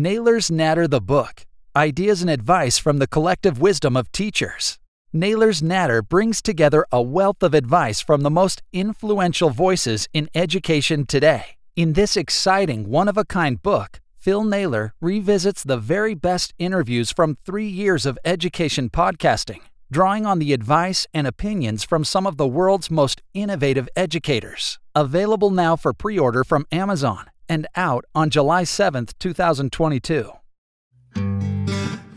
Naylor's Natter the Book Ideas and Advice from the Collective Wisdom of Teachers. Naylor's Natter brings together a wealth of advice from the most influential voices in education today. In this exciting, one of a kind book, Phil Naylor revisits the very best interviews from three years of education podcasting, drawing on the advice and opinions from some of the world's most innovative educators. Available now for pre order from Amazon and out on July 7th, 2022.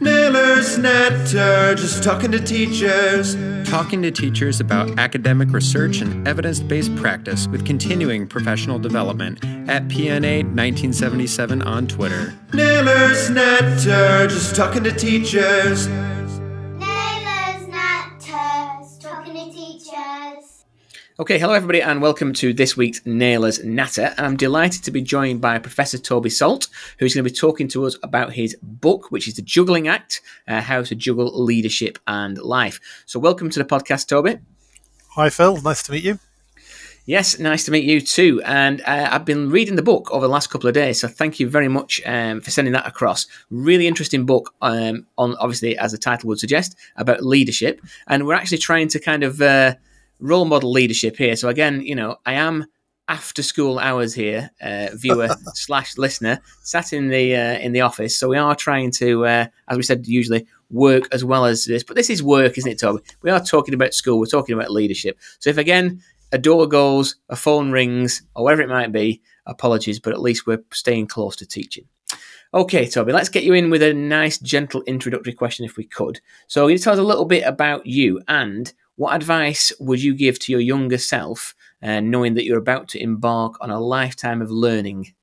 Naylor's Natter, just talking to teachers. Talking to teachers about academic research and evidence based practice with continuing professional development at PNaylor 1977 on Twitter. Naylor's Natter, just talking to teachers. Okay, hello everybody, and welcome to this week's Naylor's Natter. And I'm delighted to be joined by Professor Toby Salt, who's going to be talking to us about his book, which is The Juggling Act uh, How to Juggle Leadership and Life. So, welcome to the podcast, Toby. Hi, Phil. Nice to meet you. Yes, nice to meet you too. And uh, I've been reading the book over the last couple of days, so thank you very much um, for sending that across. Really interesting book um, on, obviously, as the title would suggest, about leadership. And we're actually trying to kind of uh, role model leadership here. So again, you know, I am after school hours here, uh, viewer slash listener, sat in the uh, in the office. So we are trying to, uh, as we said, usually work as well as this. But this is work, isn't it, Toby? We are talking about school. We're talking about leadership. So if again a door goes, a phone rings, or whatever it might be, apologies, but at least we're staying close to teaching. Okay, Toby, let's get you in with a nice, gentle introductory question if we could. So, can you tell us a little bit about you and what advice would you give to your younger self, uh, knowing that you're about to embark on a lifetime of learning?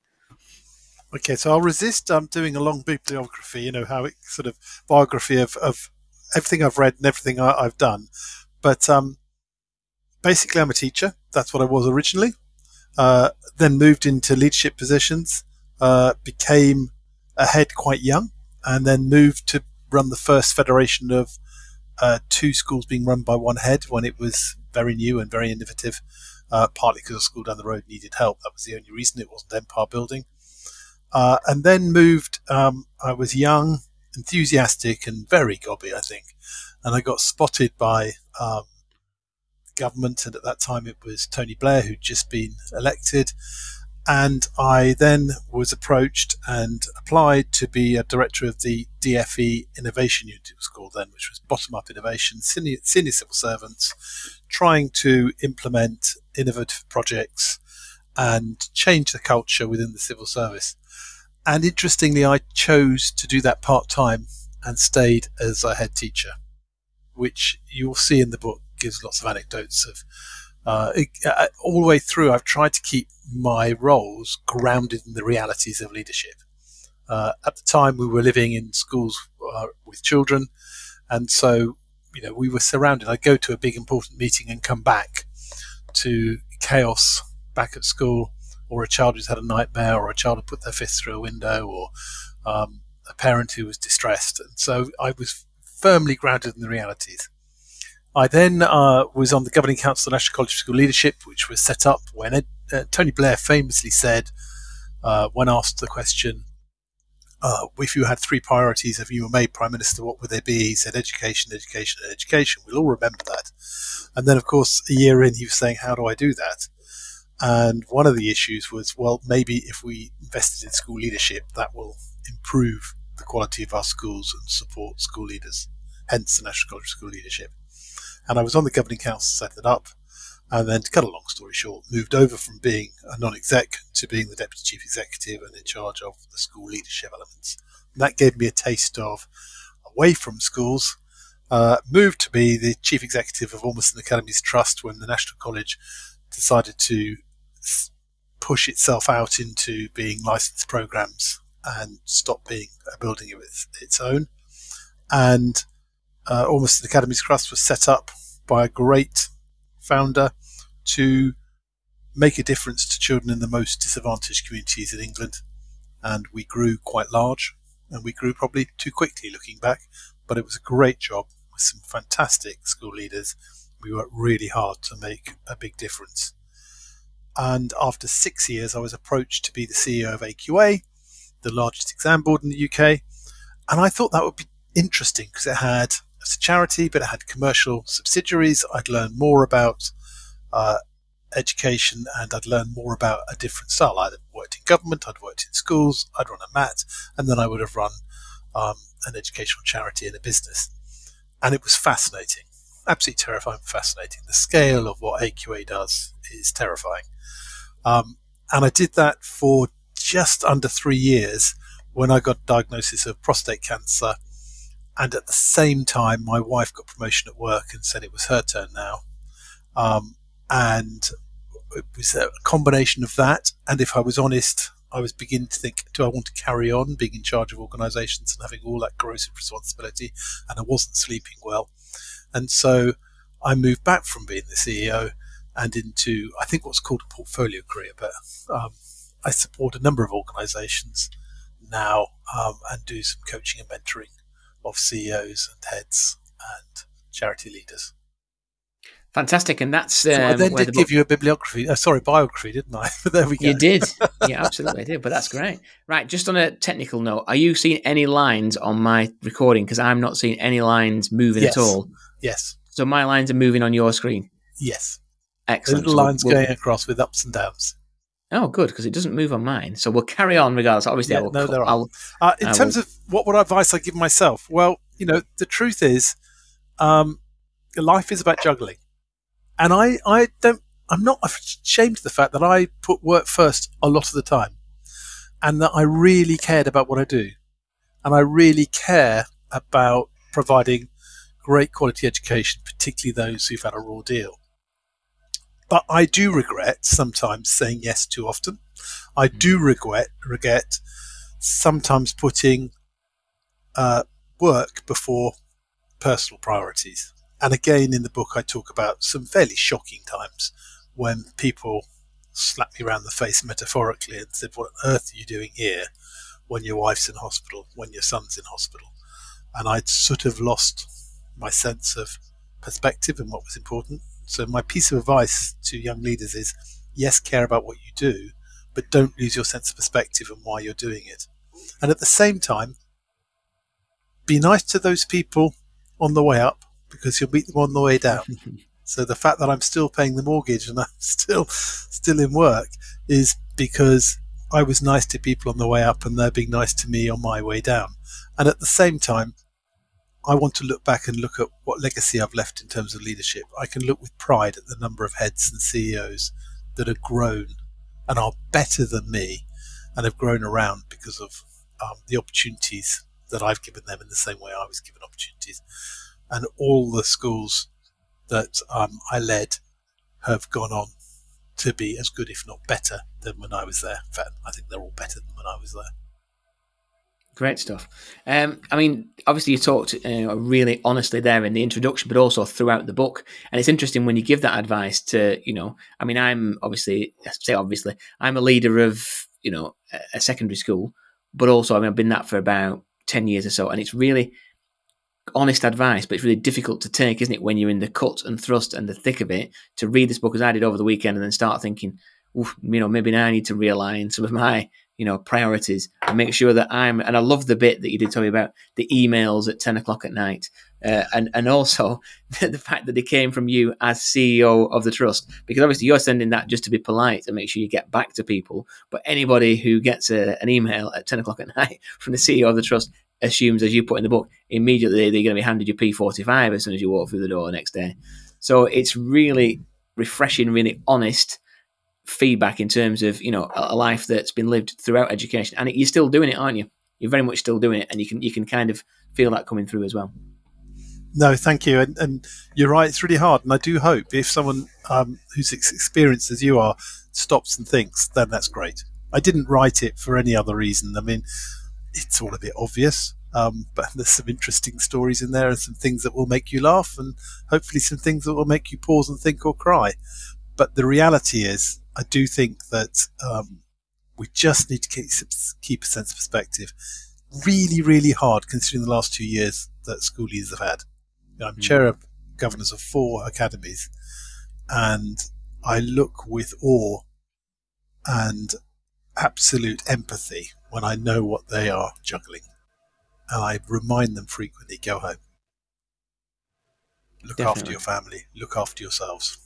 Okay, so I'll resist um, doing a long bibliography, you know, how it sort of biography of, of everything I've read and everything I, have done. But um, basically, I'm a teacher. That's what I was originally. Uh, then moved into leadership positions, uh, became a head quite young, and then moved to run the first federation of uh, two schools being run by one head when it was very new and very innovative, uh, partly because a school down the road needed help. That was the only reason it wasn't empire building. Uh, and then moved, um, I was young, enthusiastic, and very gobby, I think. And I got spotted by um, government, and at that time it was Tony Blair who'd just been elected. And I then was approached and applied to be a director of the DFE Innovation Unit, it was called then, which was bottom up innovation, senior, senior civil servants trying to implement innovative projects and change the culture within the civil service. And interestingly, I chose to do that part time and stayed as a head teacher, which you'll see in the book gives lots of anecdotes of uh, it, uh, all the way through. I've tried to keep my roles grounded in the realities of leadership. Uh, at the time, we were living in schools uh, with children, and so you know we were surrounded. I'd go to a big important meeting and come back to chaos back at school, or a child who's had a nightmare, or a child who put their fist through a window, or um, a parent who was distressed. And so I was firmly grounded in the realities. I then uh, was on the governing council of the National College of School Leadership, which was set up when Ed, uh, Tony Blair famously said, uh, when asked the question, uh, if you had three priorities, if you were made Prime Minister, what would they be? He said education, education, and education. We'll all remember that. And then, of course, a year in, he was saying, how do I do that? And one of the issues was, well, maybe if we invested in school leadership, that will improve the quality of our schools and support school leaders, hence the National College of School Leadership. And I was on the governing council, set it up, and then to cut a long story short, moved over from being a non-exec to being the deputy chief executive and in charge of the school leadership elements. And that gave me a taste of away from schools. Uh, moved to be the chief executive of Ormiston Academies Trust when the National College decided to push itself out into being licensed programs and stop being a building of its, its own. And uh, Ormiston Academies Trust was set up by a great founder to make a difference to children in the most disadvantaged communities in England. And we grew quite large, and we grew probably too quickly looking back, but it was a great job with some fantastic school leaders. We worked really hard to make a big difference. And after six years, I was approached to be the CEO of AQA, the largest exam board in the UK. And I thought that would be interesting because it had it's a charity, but it had commercial subsidiaries. I'd learn more about uh, education and I'd learn more about a different style. I'd worked in government, I'd worked in schools, I'd run a MAT, and then I would have run um, an educational charity in a business. And it was fascinating, absolutely terrifying, fascinating. The scale of what AQA does is terrifying. Um, and I did that for just under three years when I got diagnosis of prostate cancer. And at the same time, my wife got promotion at work and said it was her turn now. Um, and it was a combination of that. And if I was honest, I was beginning to think, do I want to carry on being in charge of organisations and having all that corrosive responsibility? And I wasn't sleeping well. And so I moved back from being the CEO and into, I think, what's called a portfolio career. But um, I support a number of organisations now um, and do some coaching and mentoring of CEOs and heads and charity leaders. Fantastic, and that's um, so I then did the give book- you a bibliography, uh, sorry, biography, didn't I? But there we go. You did, yeah, absolutely, I did. But that's great. Right, just on a technical note, are you seeing any lines on my recording? Because I'm not seeing any lines moving Yes. at all. Yes, So my lines are moving on your screen. yes. The Excellent. little So lines we'll- going across with ups and downs. Oh, good, because it doesn't move on mine. So we'll carry on regardless. Obviously, I will. no, there are. Uh, in I terms will- of what would advice I give myself, well, you know, the truth is, um, life is about juggling, and I, I don't, I'm not ashamed of the fact that I put work first a lot of the time, and that I really cared about what I do, and I really care about providing great quality education, particularly those who've had a raw deal. But I do regret sometimes saying yes too often. I do regret regret sometimes putting uh, work before personal priorities. And again, in the book, I talk about some fairly shocking times when people slapped me around the face metaphorically and said, What on earth are you doing here when your wife's in hospital, when your son's in hospital? And I'd sort of lost my sense of perspective and what was important. So, my piece of advice to young leaders is yes, care about what you do, but don't lose your sense of perspective and why you're doing it. And at the same time, be nice to those people on the way up because you'll meet them on the way down. so the fact that I'm still paying the mortgage and I'm still still in work is because I was nice to people on the way up and they're being nice to me on my way down. And at the same time, I want to look back and look at what legacy I've left in terms of leadership. I can look with pride at the number of heads and CEOs that have grown and are better than me and have grown around because of um, the opportunities that I've given them in the same way I was given opportunities. And all the schools that um, I led have gone on to be as good, if not better, than when I was there. In fact, I think they're all better than when I was there. Great stuff. Um, I mean, obviously, you talked uh, really honestly there in the introduction, but also throughout the book. And it's interesting when you give that advice to, you know, I mean, I'm obviously, I say obviously, I'm a leader of, you know, a- secondary school, but also, I mean, I've been that for about 10 years or so. And it's really honest advice, but it's really difficult to take, isn't it, when you're in the cut and thrust and the thick of it, to read this book as I did over the weekend and then start thinking, you know, maybe now I need to realign some of my you know, priorities and make sure that I'm, and I love the bit that you did tell me about the emails at 10 o'clock at night. Uh, and, and also the fact that they came from you as CEO of the trust, because obviously you're sending that just to be polite and make sure you get back to people. But anybody who gets a, an email at 10 o'clock at night from the CEO of the trust assumes, as you put in the book, immediately they're going to be handed your P45 as soon as you walk through the door the next day. So it's really refreshing, really honest feedback in terms of you know a life that's been lived throughout education, and you're still doing it, aren't you? You're very much still doing it, and you can you can kind of feel that coming through as well. No, thank you. And, and you're right, it's really hard. And I do hope if someone um, who's experienced as you are stops and thinks, then that's great. I didn't write it for any other reason. I mean, it's all a bit obvious, um, but there's some interesting stories in there and some things that will make you laugh, and hopefully some things that will make you pause and think or cry. But the reality is, I do think that um, we just need to keep, keep a sense of perspective. Really, really hard considering the last two years that school leaders have had. You know, I'm chair of governors of four academies, and I look with awe and absolute empathy when I know what they are juggling. And I remind them frequently go home. Look Definitely. after your family, look after yourselves.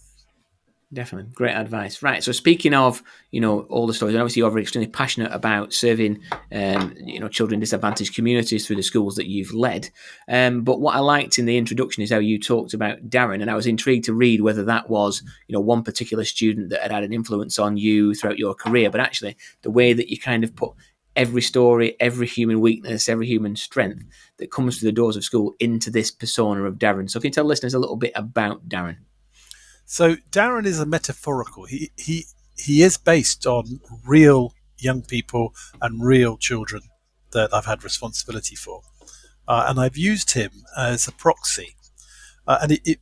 Definitely, great advice. Right, so speaking of, you know, all the stories, and obviously you're extremely passionate about serving, um, you know, children in disadvantaged communities through the schools that you've led. Um, but what I liked in the introduction is how you talked about Darren, and I was intrigued to read whether that was, you know, one particular student that had had an influence on you throughout your career, but actually the way that you kind of put every story, every human weakness, every human strength that comes through the doors of school into this persona of Darren. So can you tell listeners a little bit about Darren? So Darren is a metaphorical. He he he is based on real young people and real children that I've had responsibility for, uh, and I've used him as a proxy. Uh, and it, it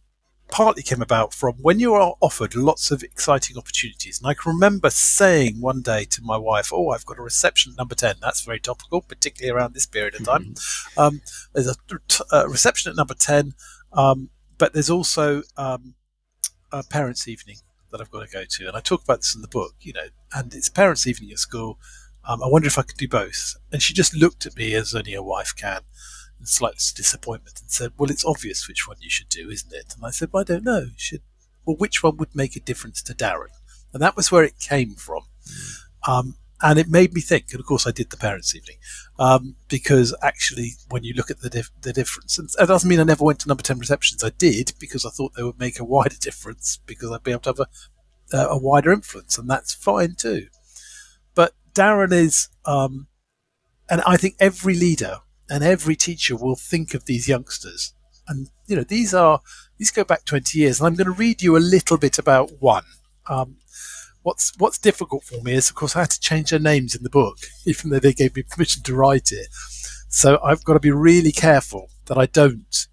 partly came about from when you are offered lots of exciting opportunities. And I can remember saying one day to my wife, "Oh, I've got a reception at number ten. That's very topical, particularly around this period of time. Um, there's a, a reception at number ten, um, but there's also um, a parents' evening that I've got to go to, and I talk about this in the book. You know, and it's parents' evening at school. Um, I wonder if I could do both. And she just looked at me as only a wife can, in slight disappointment, and said, "Well, it's obvious which one you should do, isn't it?" And I said, well, "I don't know. You should. Well, which one would make a difference to Darren?" And that was where it came from. Um, and it made me think. And of course, I did the parents' evening um, because actually, when you look at the dif- the difference, and that doesn't mean I never went to number ten receptions. I did because I thought they would make a wider difference because I'd be able to have a, uh, a wider influence, and that's fine too. But Darren is, um, and I think every leader and every teacher will think of these youngsters, and you know these are these go back twenty years, and I'm going to read you a little bit about one. Um, what's what's difficult for me is, of course, I had to change their names in the book, even though they gave me permission to write it. So I've got to be really careful that I don't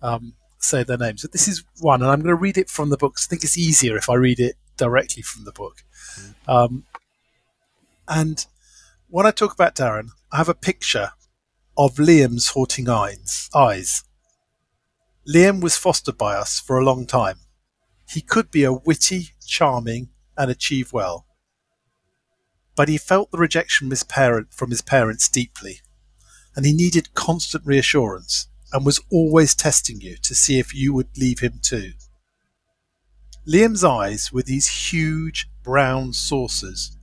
um, say their names. But this is one, and I'm going to read it from the book. I think it's easier if I read it directly from the book. Um, and when I talk about Darren, I have a picture of Liam's haunting eyes. eyes. Liam was fostered by us for a long time. He could be a witty, charming, and achieve well. But he felt the rejection his, parent, from his parents deeply, and he needed constant reassurance and was always testing you to see if you would leave him too. Liam's eyes were these huge brown saucers,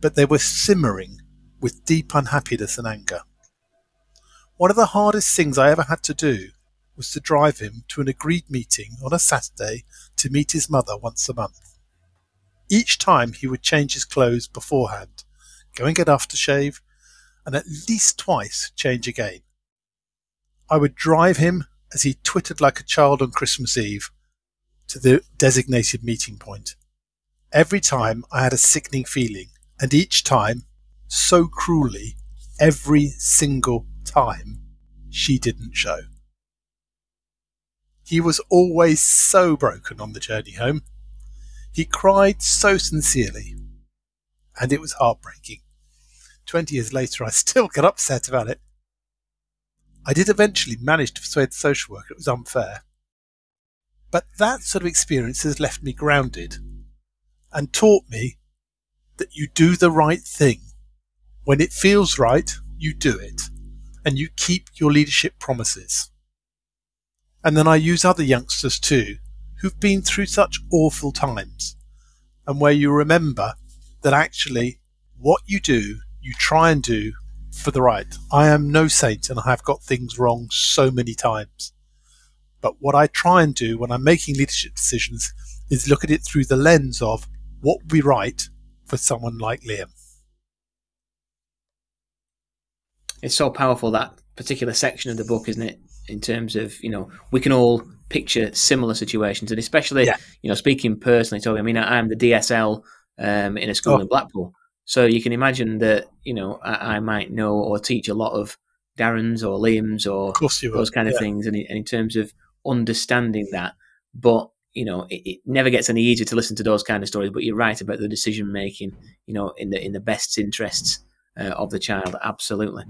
but they were simmering with deep unhappiness and anger. One of the hardest things I ever had to do was to drive him to an agreed meeting on a Saturday to meet his mother once a month. Each time he would change his clothes beforehand, go and get aftershave, and at least twice change again. I would drive him as he twittered like a child on Christmas Eve to the designated meeting point. Every time I had a sickening feeling, and each time, so cruelly, every single time, she didn't show. He was always so broken on the journey home. He cried so sincerely, and it was heartbreaking. Twenty years later, I still get upset about it. I did eventually manage to persuade the social worker it was unfair. But that sort of experience has left me grounded and taught me that you do the right thing. When it feels right, you do it, and you keep your leadership promises. And then I use other youngsters too, who've been through such awful times, and where you remember that actually what you do, you try and do for the right. I am no saint and I have got things wrong so many times. But what I try and do when I'm making leadership decisions is look at it through the lens of what be right for someone like Liam. It's so powerful that particular section of the book, isn't it? In terms of you know, we can all picture similar situations, and especially Yeah. you know, speaking personally, talking. I mean, I- I'm the DSL um, in a school Oh. in Blackpool, so you can imagine that you know I, I might know or teach a lot of Darrens or Liams or those kind of Yeah. things, and in, and in terms of understanding that, but you know, it, it never gets any easier to listen to those kind of stories. But you're right about the decision making, you know, in the in the best interests uh, of the child. Absolutely.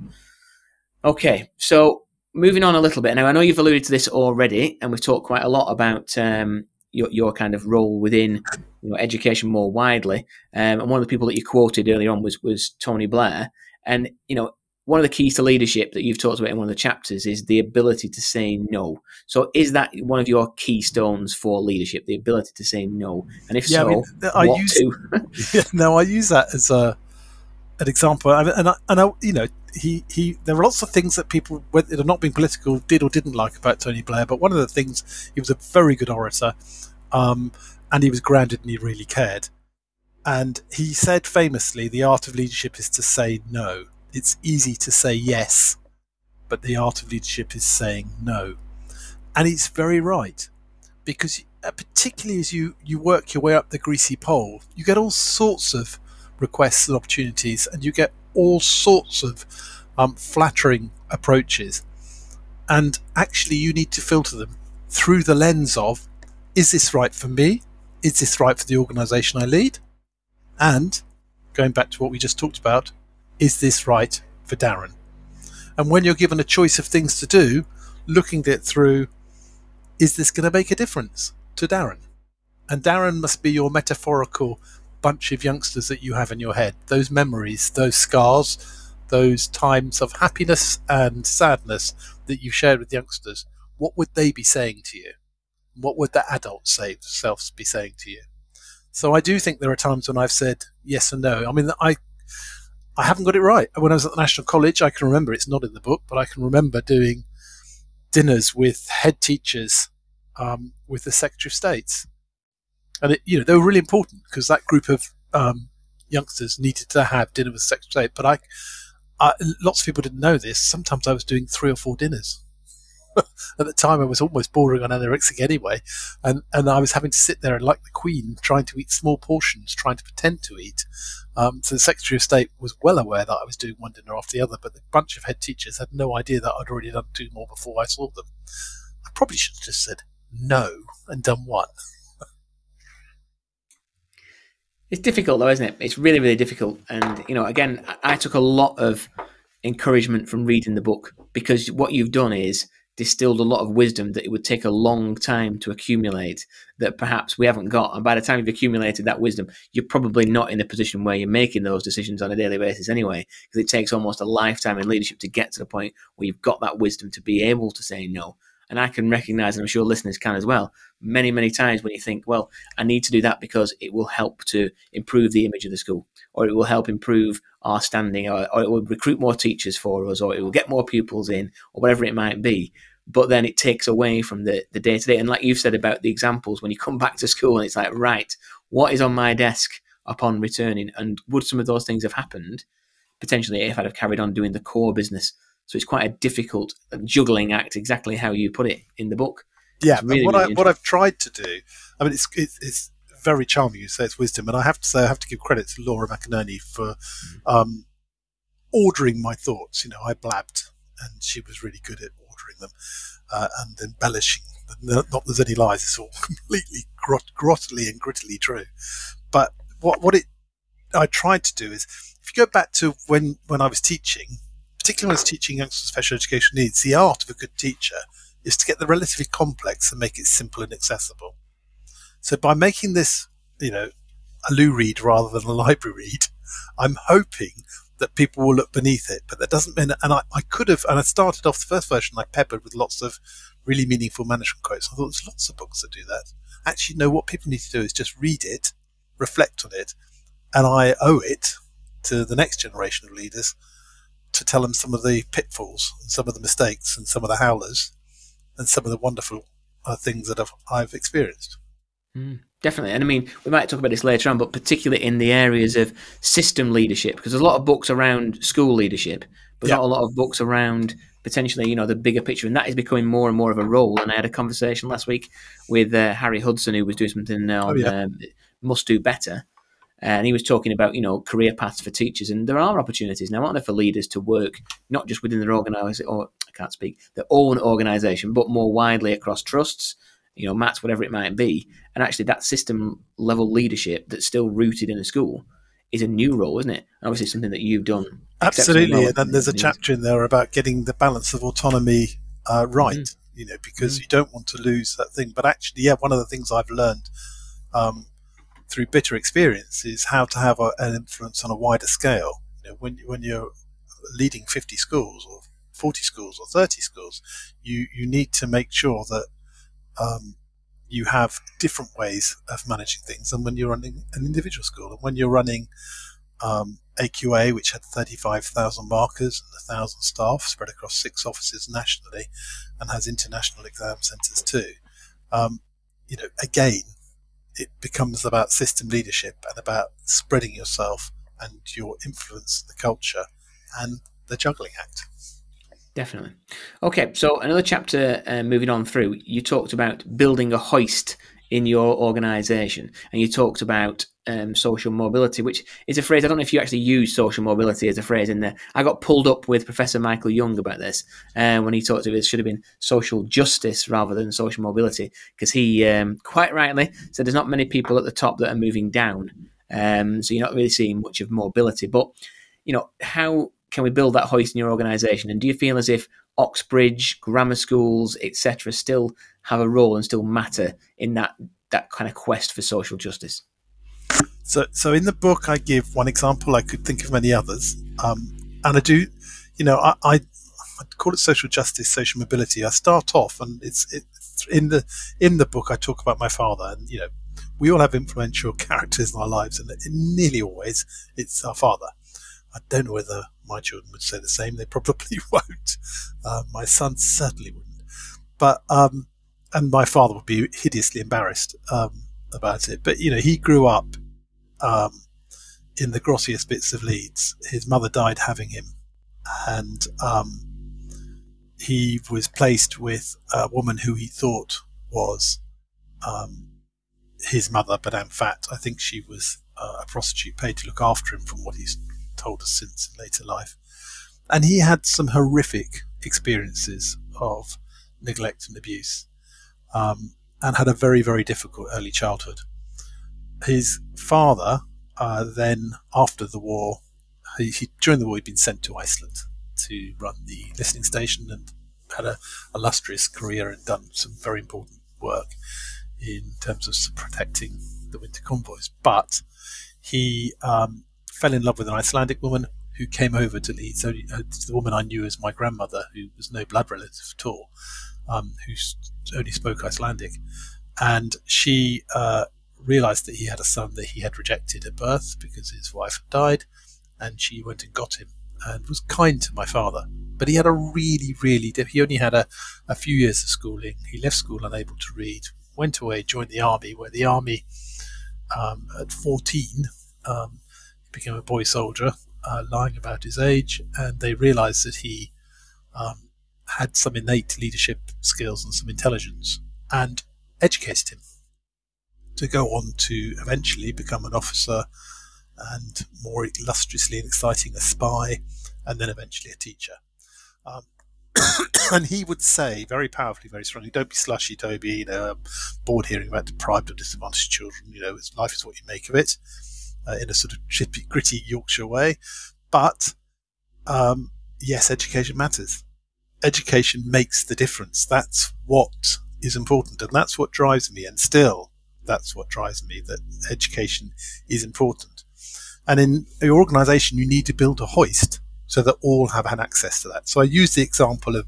Okay, so moving on a little bit now. I know you've alluded to this already, and we've talked quite a lot about um, your, your kind of role within you know education more widely. Um, and one of the people that you quoted earlier on was was Tony Blair, and you know one of the keys to leadership that you've talked about in one of the chapters is the ability to say no. So, is that one of your keystones for leadership, the ability to say no? And if Yeah, I so, mean, I what use- to? yeah, no, I use that as a an example, and and I, and I, you know, he he. There are lots of things that people, whether it not being political, did or didn't like about Tony Blair. But one of the things, he was a very good orator, um, and he was grounded, and he really cared. And he said famously, "The art of leadership is to say no. It's easy to say yes, but the art of leadership is saying no." And he's very right because uh, particularly as you you work your way up the greasy pole, you get all sorts of requests and opportunities, and you get all sorts of um, flattering approaches. And actually, you need to filter them through the lens of: Is this right for me? Is this right for the organisation I lead? And going back to what we just talked about, is this right for Darren? And when you're given a choice of things to do, looking at it through is this going to make a difference to Darren? And Darren must be your metaphorical bunch of youngsters that you have in your head, those memories, those scars, those times of happiness and sadness that you've shared with youngsters. What would they be saying to you? What would the adults say, selves be saying to you? So I do think there are times when I've said yes and no. I mean, I I haven't got it right. When I was at the National College, I can remember it's not in the book, but I can remember doing dinners with head teachers um, with the Secretary of States, and it, you know they were really important because that group of um, youngsters needed to have dinner with of State. But I, I, lots of people didn't know this. Sometimes I was doing three or four dinners. At the time, I was almost bordering on anorexic anyway, and and I was having to sit there and like the Queen, trying to eat small portions, trying to pretend to eat. Um, so the Secretary of State was well aware that I was doing one dinner after the other, but the bunch of head teachers had no idea that I'd already done two more before I saw them. I probably should have just said no and done one. It's difficult though, isn't it? It's really, really difficult. And you know, again, I- took a lot of encouragement from reading the book because what you've done is distilled a lot of wisdom that it would take a long time to accumulate that perhaps we haven't got. And by the time you've accumulated that wisdom, you're probably not in a position where you're making those decisions on a daily basis anyway, because it takes almost a lifetime in leadership to get to the point where you've got that wisdom to be able to say no. And I can recognize, and I'm sure listeners can as well, many, many times when you think, well, I need to do that because it will help to improve the image of the school, or it will help improve our standing, or, or it will recruit more teachers for us, or it will get more pupils in, or whatever it might be. But then it takes away from the the day to day. And like you've said about the examples, when you come back to school and it's like, right, what is on my desk upon returning? And would some of those things have happened potentially if I'd have carried on doing the core business? So it's quite a difficult juggling act, exactly how you put it in the book. Yeah, really, what really I what I've tried to do, I mean, it's it's, it's very charming. You say it's wisdom, and I have to say I have to give credit to Laura McInerney for um, ordering my thoughts. You know, I blabbed, and she was really good at ordering them uh, and embellishing. Not that there's any lies; it's all completely grot- grottily and grittily true. But what what it I tried to do is, if you go back to when when I was teaching, particularly when I was teaching youngsters special education needs, the art of a good teacher is to get the relatively complex and make it simple and accessible. So by making this, you know, a loo read rather than a library read, I'm hoping that people will look beneath it. But that doesn't mean, and I, I could have, and I started off the first version, I peppered with lots of really meaningful management quotes. I thought there's lots of books that do that. Actually, no, what people need to do is just read it, reflect on it, and I owe it to the next generation of leaders to tell them some of the pitfalls and some of the mistakes and some of the howlers and some of the wonderful uh, things that I've, I've experienced. Mm, definitely. And I mean, we might talk about this later on, but particularly in the areas of system leadership, because there's a lot of books around school leadership, but Yeah. not a lot of books around potentially, you know, the bigger picture. And that is becoming more and more of a role. And I had a conversation last week with uh, Harry Hudson, who was doing something on yeah. um, Must Do Better. And he was talking about, you know, career paths for teachers. And there are opportunities now, aren't there, for leaders to work not just within their organisation, or I can't speak, their own organisation, but more widely across trusts, you know, mats, whatever it might be. And actually, that system level leadership that's still rooted in a school is a new role, isn't it? And obviously, something that you've done. Absolutely. well And then there's a chapter in there about getting the balance of autonomy uh, right. Mm. you know, because mm. you don't want to lose that thing. But actually, yeah, one of the things I've learned um, through bitter experience is how to have a, an influence on a wider scale. You know, when when you're leading 50 schools or 40 schools or 30 schools, you you need to make sure that um, you have different ways of managing things than when you're running an individual school. And when you're running um, AQA, which had 35,000 markers and 1,000 staff spread across six offices nationally and has international exam centres too. Um, you know, again, it becomes about system leadership and about spreading yourself and your influence in the culture and the juggling act. Definitely. Okay, so another chapter uh, moving on through, you talked about building a hoist in your organization and you talked about um, social mobility, which is a phrase I don't know if you actually use social mobility as a phrase in there. I got pulled up with Professor Michael Young about this uh, when he talked of it should have been social justice rather than social mobility because he um, quite rightly said there's not many people at the top that are moving down, um, so you're not really seeing much of mobility. But you know, how can we build that hoist in your organisation? And do you feel as if Oxbridge, grammar schools, etc., still have a role and still matter in that that kind of quest for social justice? So, so in the book, I give one example. I could think of many others, um, and I do. You know, I, I, I call it social justice, social mobility. I start off, and it's, it's in the in the book. I talk about my father, and you know, we all have influential characters in our lives, and nearly always it's our father. I don't know whether my children would say the same. They probably won't. Uh, my son certainly wouldn't. But um, and my father would be hideously embarrassed um, about it. But you know, he grew up um, in the grossiest bits of Leeds. His mother died having him, and um, he was placed with a woman who he thought was um, his mother, but in fact, I think she was uh, a prostitute paid to look after him, from what he's told us since in later life. And he had some horrific experiences of neglect and abuse, um, and had a very, very difficult early childhood. His father, uh, then after the war, he, he, during the war, he'd been sent to Iceland to run the listening station and had a illustrious career and done some very important work in terms of protecting the winter convoys. But he um, fell in love with an Icelandic woman who came over to Leeds. Uh, the woman I knew as my grandmother, who was no blood relative at all, um, who only spoke Icelandic, and she uh, realised that he had a son that he had rejected at birth because his wife had died, and she went and got him and was kind to my father. But he had a really, really he only had a, a few years of schooling. He left school unable to read, went away, joined the army, where the army um, at 14 um, became a boy soldier, uh, lying about his age, and they realised that he um, had some innate leadership skills and some intelligence, and educated him to go on to eventually become an officer and more illustriously and exciting a spy, and then eventually a teacher. Um, and he would say very powerfully, very strongly, "Don't be slushy, Toby. You know, bored hearing about deprived or disadvantaged children. You know, life is what you make of it." Uh, in a sort of chippy, gritty Yorkshire way. But um, yes, education matters. Education makes the difference. That's what is important, and that's what drives me. And still, that's what drives me. That education is important. And in your organisation, you need to build a hoist so that all have an access to that. So I use the example of,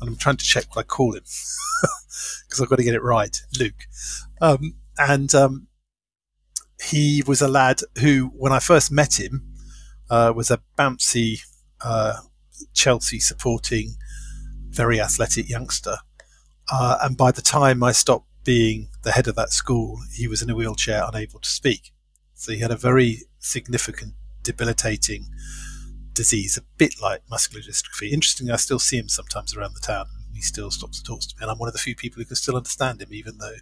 and I'm trying to check what I call him because I've got to get it right, Luke. Um, and um, he was a lad who, when I first met him, uh, was a bouncy uh, Chelsea supporting, very athletic youngster. Uh, and by the time I stopped being the head of that school, he was in a wheelchair, unable to speak. So he had a very significant, debilitating disease, a bit like muscular dystrophy. Interestingly, I still see him sometimes around the town. He still stops and talks to me, and I'm one of the few people who can still understand him, even though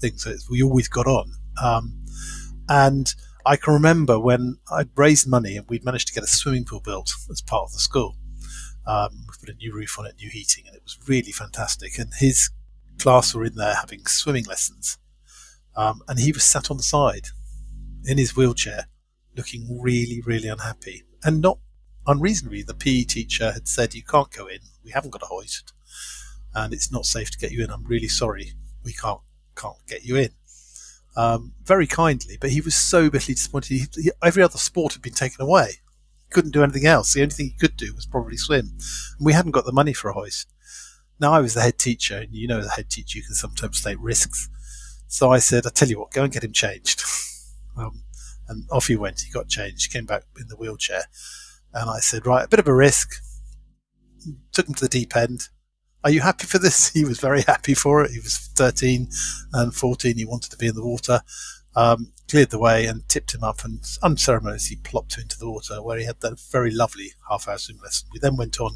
things we always got on. Um, and I can remember when I'd raised money and we'd managed to get a swimming pool built as part of the school. Um, we put a new roof on it, new heating, and it was really fantastic. And his class were in there having swimming lessons. Um, and he was sat on the side in his wheelchair, looking really, really unhappy. And not unreasonably, the PE teacher had said, You can't go in, we haven't got a hoist. and it's not safe to get you in. I'm really sorry, we can't can't get you in. Um, very kindly, but he was so bitterly disappointed. He, he, every other sport had been taken away. He couldn't do anything else. The only thing he could do was probably swim, and we hadn't got the money for a hoist. Now I was the head teacher, and you know, as a head teacher, you can sometimes take risks. So I said, "I tell you what, go and get him changed." um, and off he went. He got changed. Came back in the wheelchair, and I said, "Right, a bit of a risk." Took him to the deep end. Are you happy for this? He was very happy for it. He was 13 and 14. He wanted to be in the water. Um, cleared the way and tipped him up and unceremoniously plopped him into the water where he had that very lovely half hour swim lesson. We then went on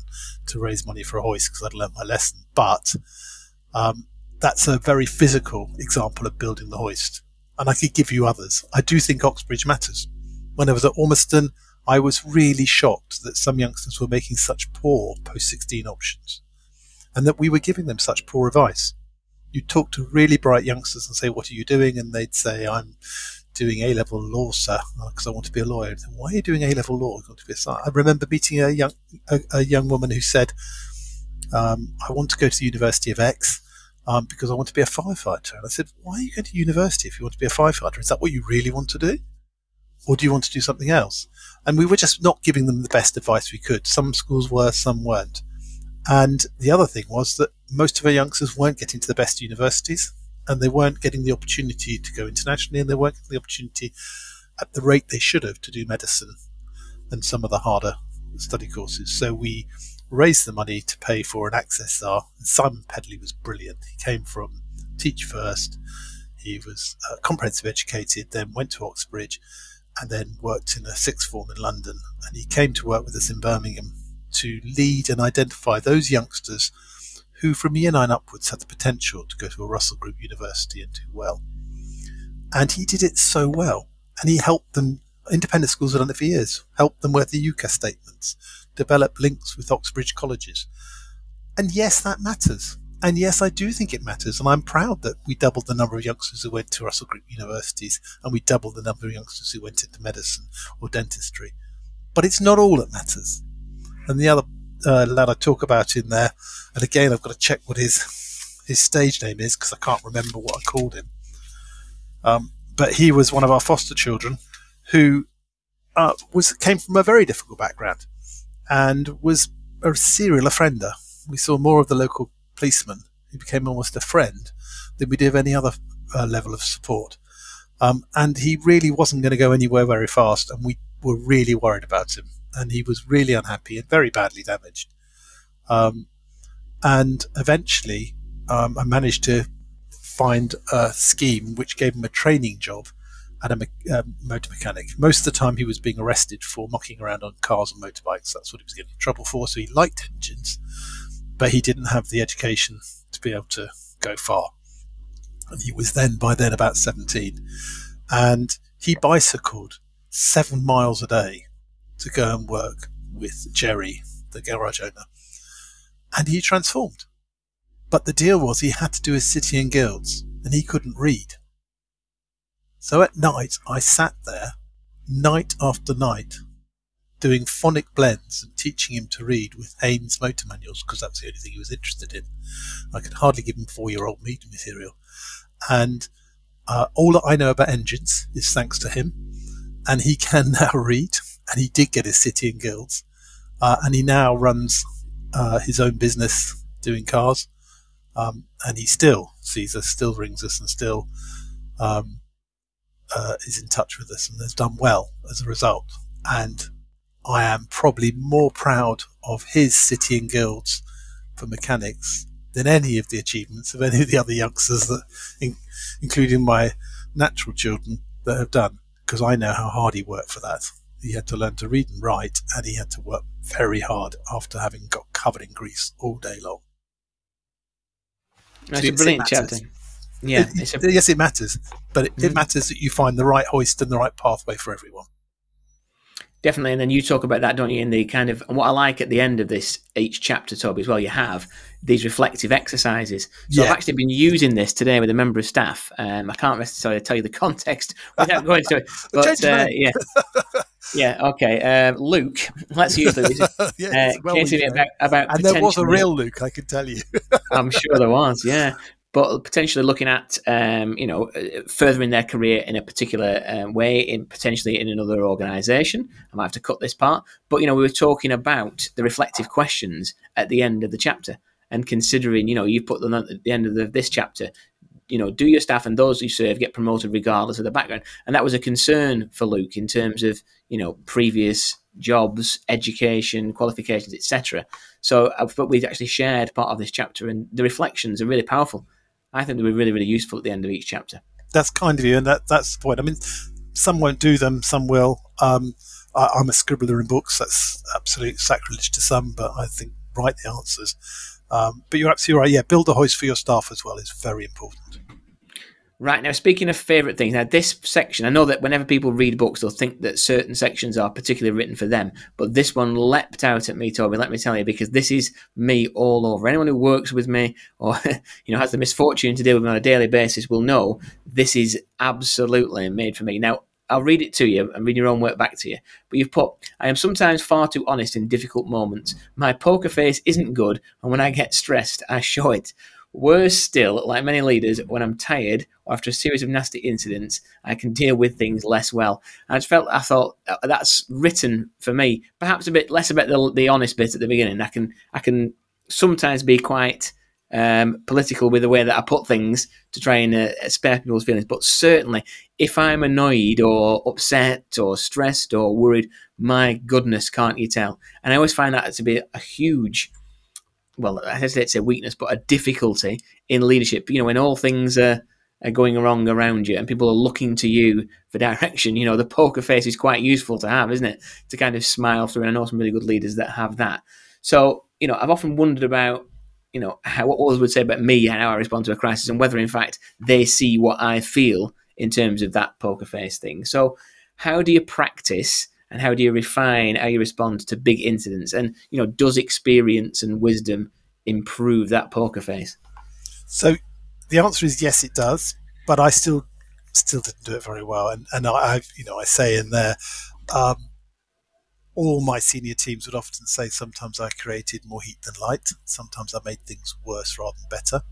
to raise money for a hoist because I'd learnt my lesson. But um, that's a very physical example of building the hoist. And I could give you others. I do think Oxbridge matters. When I was at Ormiston, I was really shocked that some youngsters were making such poor post 16 options and that we were giving them such poor advice. You'd talk to really bright youngsters and say, What are you doing? And they'd say, I'm doing A level law, sir, because I want to be a lawyer. Why are you doing A level law? I want to be a I remember meeting a young a, a young woman who said, um, I want to go to the University of X um, because I want to be a firefighter. And I said, Why are you going to university if you want to be a firefighter? Is that what you really want to do? Or do you want to do something else? And we were just not giving them the best advice we could. Some schools were, some weren't. And the other thing was that most of our youngsters weren't getting to the best universities and they weren't getting the opportunity to go internationally and they weren't getting the opportunity at the rate they should have to do medicine and some of the harder study courses. So we raised the money to pay for an access. And Simon Pedley was brilliant. He came from Teach First. He was uh, comprehensive educated, then went to Oxbridge, and then worked in a sixth form in London. And he came to work with us in Birmingham to lead and identify those youngsters who, from year nine upwards, had the potential to go to a Russell Group university and do well. And he did it so well. And he helped them, independent schools have done it for years, helped them with the UCAS statements, develop links with Oxbridge colleges. And yes, that matters. And yes, I do think it matters. And I'm proud that we doubled the number of youngsters who went to Russell Group universities and we doubled the number of youngsters who went into medicine or dentistry. But it's not all that matters. And the other uh, lad I talk about in there, and again, I've got to check what his his stage name is because I can't remember what I called him. Um, but he was one of our foster children who uh, was came from a very difficult background and was a serial offender. We saw more of the local policeman. He became almost a friend than we did of any other uh, level of support. Um, and he really wasn't going to go anywhere very fast, and we were really worried about him and he was really unhappy and very badly damaged. Um, and eventually, um, I managed to find a scheme which gave him a training job at a me- um, motor mechanic. Most of the time, he was being arrested for mucking around on cars and motorbikes. That's what he was getting in trouble for. So he liked engines, but he didn't have the education to be able to go far. And he was then, by then, about 17. And he bicycled seven miles a day to go and work with Jerry, the garage owner. And he transformed. But the deal was he had to do his city and guilds, and he couldn't read. So at night, I sat there, night after night, doing phonic blends and teaching him to read with Haynes motor manuals, because that's the only thing he was interested in. I could hardly give him four year old meter material. And uh, all that I know about engines is thanks to him. And he can now read and he did get his city and guilds, uh, and he now runs uh, his own business doing cars, um, and he still sees us, still rings us, and still um, uh, is in touch with us, and has done well as a result. And I am probably more proud of his city and guilds for mechanics than any of the achievements of any of the other youngsters that, in, including my natural children, that have done, because I know how hard he worked for that. He had to learn to read and write, and he had to work very hard after having got covered in grease all day long. That's a brilliant chapter. Yeah, it, a... yes, it matters, but it, mm. it matters that you find the right hoist and the right pathway for everyone. Definitely, and then you talk about that, don't you? In the kind of and what I like at the end of this each chapter, Toby, as well. You have these reflective exercises. So yeah. I've actually been using this today with a member of staff. Um, I can't necessarily tell you the context without going to it, but uh, yeah. Yeah, okay. Uh, Luke, let's use Luke. yes, uh, well, we about, about and there was a real Luke, I can tell you. I'm sure there was, yeah. But potentially looking at, um, you know, uh, furthering their career in a particular um, way, in potentially in another organisation. I might have to cut this part, but you know, we were talking about the reflective questions at the end of the chapter, and considering, you know, you put them at the end of the, this chapter. You know, do your staff and those you serve get promoted regardless of the background? And that was a concern for Luke in terms of, you know, previous jobs, education, qualifications, etc. So I thought we've actually shared part of this chapter, and the reflections are really powerful. I think they were really, really useful at the end of each chapter. that's kind of you, and that that's the point. I mean, some won't do them, some will. Um, I, I'm a scribbler in books. That's absolute sacrilege to some, but I think write the answers. Um, but you're absolutely right. Yeah, build a hoist for your staff as well is very important. Right now, speaking of favourite things, now this section, I know that whenever people read books, they'll think that certain sections are particularly written for them, but this one leapt out at me, Toby. Let me tell you, because this is me all over. Anyone who works with me or you know has the misfortune to deal with me on a daily basis will know this is absolutely made for me. Now, I'll read it to you and read your own work back to you. But you've put, I am sometimes far too honest in difficult moments. My poker face isn't good, and when I get stressed, I show it. Worse still, like many leaders, when I'm tired or after a series of nasty incidents, I can deal with things less well. I just felt, I thought uh, that's written for me. Perhaps a bit less about the, the honest bit at the beginning. I can, I can sometimes be quite um, political with the way that I put things to try and uh, spare people's feelings. But certainly, if I'm annoyed or upset or stressed or worried, my goodness, can't you tell? And I always find that to be a huge well, I hesitate to say weakness, but a difficulty in leadership. You know, when all things are, are going wrong around you and people are looking to you for direction, you know, the poker face is quite useful to have, isn't it? To kind of smile through. And I know some really good leaders that have that. So, you know, I've often wondered about, you know, how, what others would say about me and how I respond to a crisis and whether, in fact, they see what I feel in terms of that poker face thing. So, how do you practice and how do you refine how you respond to big incidents? And you know, does experience and wisdom improve that poker face? So the answer is yes, it does, but I still still didn't do it very well. And and I, I've you know I say in there, um, all my senior teams would often say sometimes I created more heat than light. Sometimes I made things worse rather than better.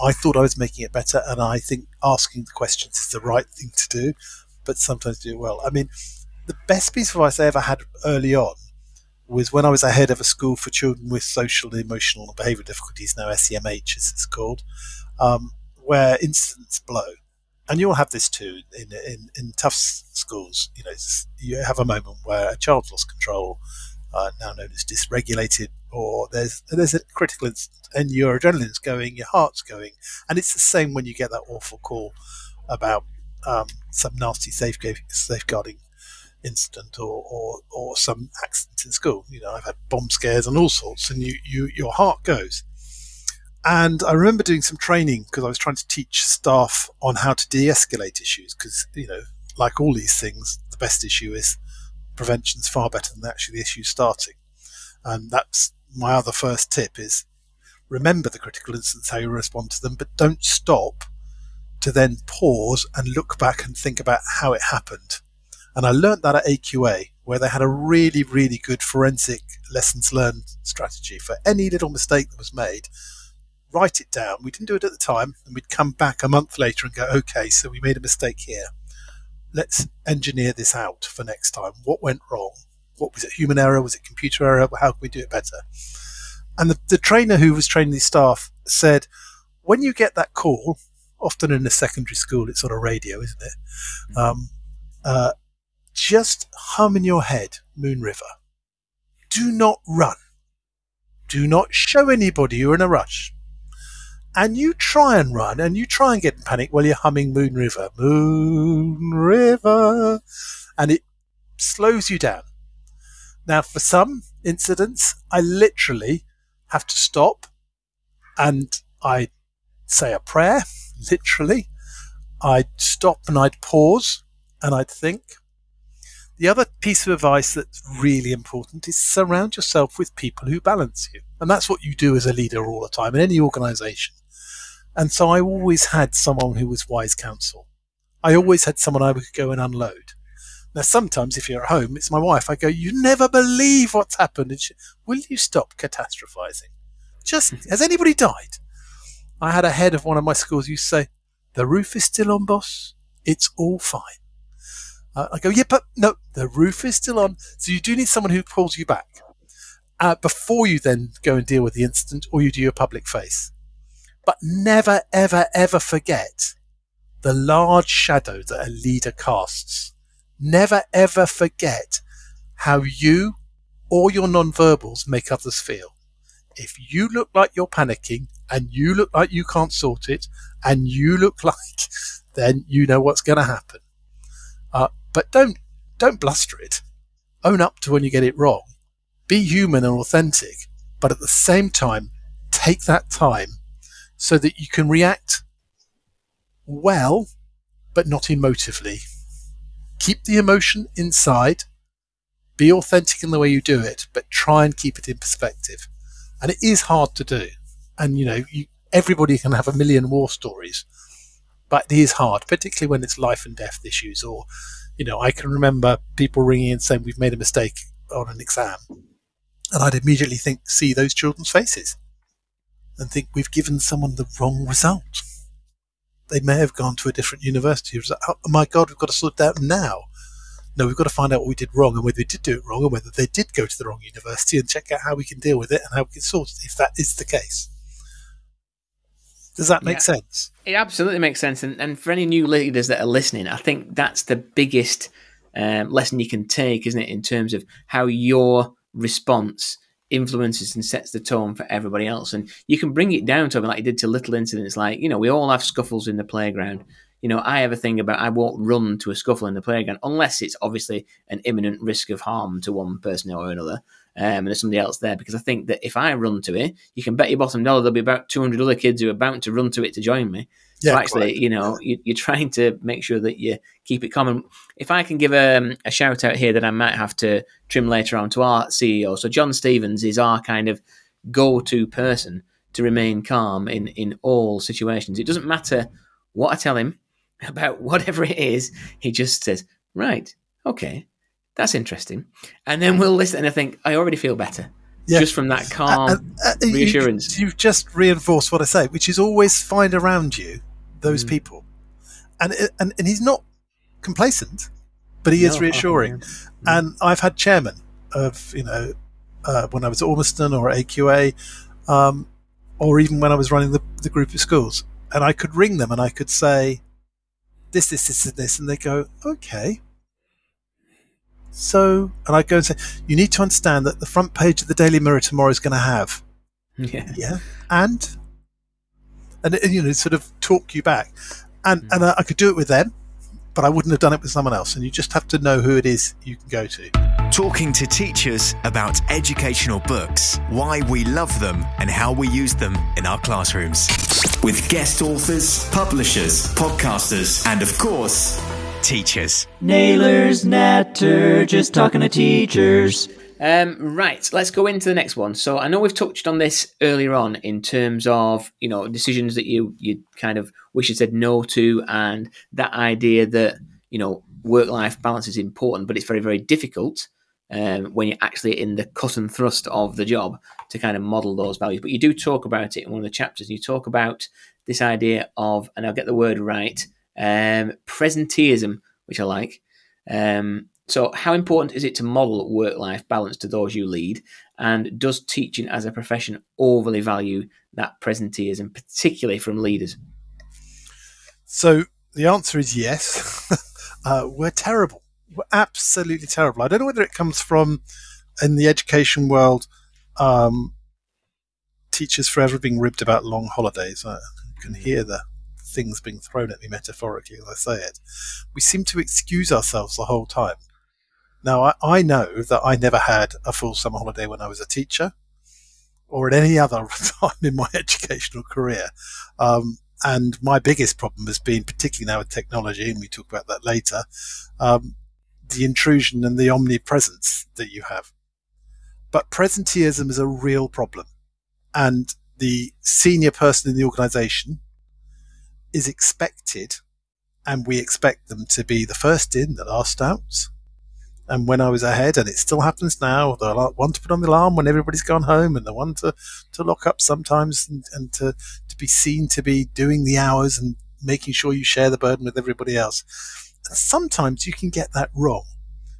I thought I was making it better, and I think asking the questions is the right thing to do, but sometimes do it well. I mean, the best piece of advice I ever had early on was when I was a head of a school for children with social, emotional, and behavioural difficulties, now SEMH as it's called, um, where incidents blow. And you'll have this too in, in, in tough schools. You know, you have a moment where a child's lost control, uh, now known as dysregulated, or there's there's a critical incident, and your adrenaline's going, your heart's going, and it's the same when you get that awful call about um, some nasty safeguarding, safeguarding incident or, or, or some accident in school. You know, I've had bomb scares and all sorts, and you, you your heart goes. And I remember doing some training because I was trying to teach staff on how to de-escalate issues. Because you know, like all these things, the best issue is prevention is far better than actually the issue starting. And that's my other first tip: is remember the critical incidents, how you respond to them, but don't stop to then pause and look back and think about how it happened. And I learnt that at AQA, where they had a really, really good forensic lessons learned strategy for any little mistake that was made. Write it down. We didn't do it at the time, and we'd come back a month later and go, okay, so we made a mistake here. Let's engineer this out for next time. What went wrong? What was it? Human error? Was it computer error? How can we do it better? And the, the trainer who was training the staff said, when you get that call, often in a secondary school, it's on a radio, isn't it? Um, uh, just hum in your head Moon River. Do not run. Do not show anybody you're in a rush. And you try and run and you try and get in panic while you're humming Moon River. Moon River. And it slows you down. Now, for some incidents, I literally have to stop and I say a prayer, literally. I'd stop and I'd pause and I'd think. The other piece of advice that's really important is surround yourself with people who balance you. And that's what you do as a leader all the time in any organization. And so I always had someone who was wise counsel. I always had someone I could go and unload. Now, sometimes if you're at home, it's my wife. I go, "You never believe what's happened." And she, Will you stop catastrophizing? Just has anybody died? I had a head of one of my schools used to say, "The roof is still on, boss. It's all fine." Uh, I go, "Yeah, but no, the roof is still on." So you do need someone who pulls you back uh, before you then go and deal with the incident, or you do your public face. But never, ever, ever forget the large shadow that a leader casts. Never, ever forget how you or your non-verbals make others feel. If you look like you're panicking and you look like you can't sort it and you look like, then you know what's going to happen. Uh, but don't don't bluster it. Own up to when you get it wrong. Be human and authentic, but at the same time, take that time so that you can react well, but not emotively. Keep the emotion inside. Be authentic in the way you do it, but try and keep it in perspective. And it is hard to do. And you know, you, everybody can have a million war stories, but it is hard, particularly when it's life and death issues. Or, you know, I can remember people ringing and saying we've made a mistake on an exam, and I'd immediately think, see those children's faces, and think we've given someone the wrong result they may have gone to a different university. Like, oh my God, we've got to sort that out now. No, we've got to find out what we did wrong and whether we did do it wrong and whether they did go to the wrong university and check out how we can deal with it and how we can sort it if that is the case. Does that make yeah, sense? It absolutely makes sense. And, and for any new leaders that are listening, I think that's the biggest um, lesson you can take, isn't it, in terms of how your response influences and sets the tone for everybody else. And you can bring it down to like you did to little incidents like, you know, we all have scuffles in the playground. You know, I have a thing about I won't run to a scuffle in the playground unless it's obviously an imminent risk of harm to one person or another. Um, and there's somebody else there because I think that if I run to it, you can bet your bottom dollar there'll be about 200 other kids who are bound to run to it to join me. Yeah, so actually, you know, you, are trying to make sure that you keep it common. If I can give a, a, shout out here that I might have to trim later on to our CEO. So John Stevens is our kind of go-to person to remain calm in in all situations. It doesn't matter what I tell him about whatever it is. He just says, "Right, okay, that's interesting," and then we'll listen. And I think I already feel better. Yeah. Just from that calm uh, uh, uh, reassurance. You, you've just reinforced what I say, which is always find around you those mm. people, and and and he's not complacent, but he no, is reassuring. Mm. And I've had chairmen of you know uh, when I was at Ormiston or AQA, um, or even when I was running the, the group of schools, and I could ring them and I could say this, this, this, and this, and they go, okay. So, and I go and say, you need to understand that the front page of the Daily Mirror tomorrow is going to have, yeah, yeah, and and, and you know sort of talk you back, and mm. and I, I could do it with them, but I wouldn't have done it with someone else. And you just have to know who it is you can go to. Talking to teachers about educational books, why we love them, and how we use them in our classrooms. With guest authors, publishers, podcasters, and of course, teachers. Naylor's Natter, just talking to teachers. Um, right, let's go into the next one. So I know we've touched on this earlier on in terms of you know decisions that you you kind of wish you said no to, and that idea that you know work life balance is important, but it's very very difficult um, when you're actually in the cut and thrust of the job to kind of model those values. But you do talk about it in one of the chapters. You talk about this idea of, and I'll get the word right, um, presenteeism, which I like. Um, so, how important is it to model work life balance to those you lead? And does teaching as a profession overly value that presenteeism, particularly from leaders? So, the answer is yes. uh, we're terrible. We're absolutely terrible. I don't know whether it comes from in the education world, um, teachers forever being ribbed about long holidays. I can hear the things being thrown at me metaphorically as I say it. We seem to excuse ourselves the whole time. Now, I, I know that I never had a full summer holiday when I was a teacher or at any other time in my educational career. Um, and my biggest problem has been, particularly now with technology, and we talk about that later, um, the intrusion and the omnipresence that you have. But presenteeism is a real problem. And the senior person in the organization is expected, and we expect them to be the first in, the last out, And when I was ahead, and it still happens now, the one to put on the alarm when everybody's gone home, and the one to, to lock up sometimes, and, and to, to be seen to be doing the hours and making sure you share the burden with everybody else. And sometimes you can get that wrong.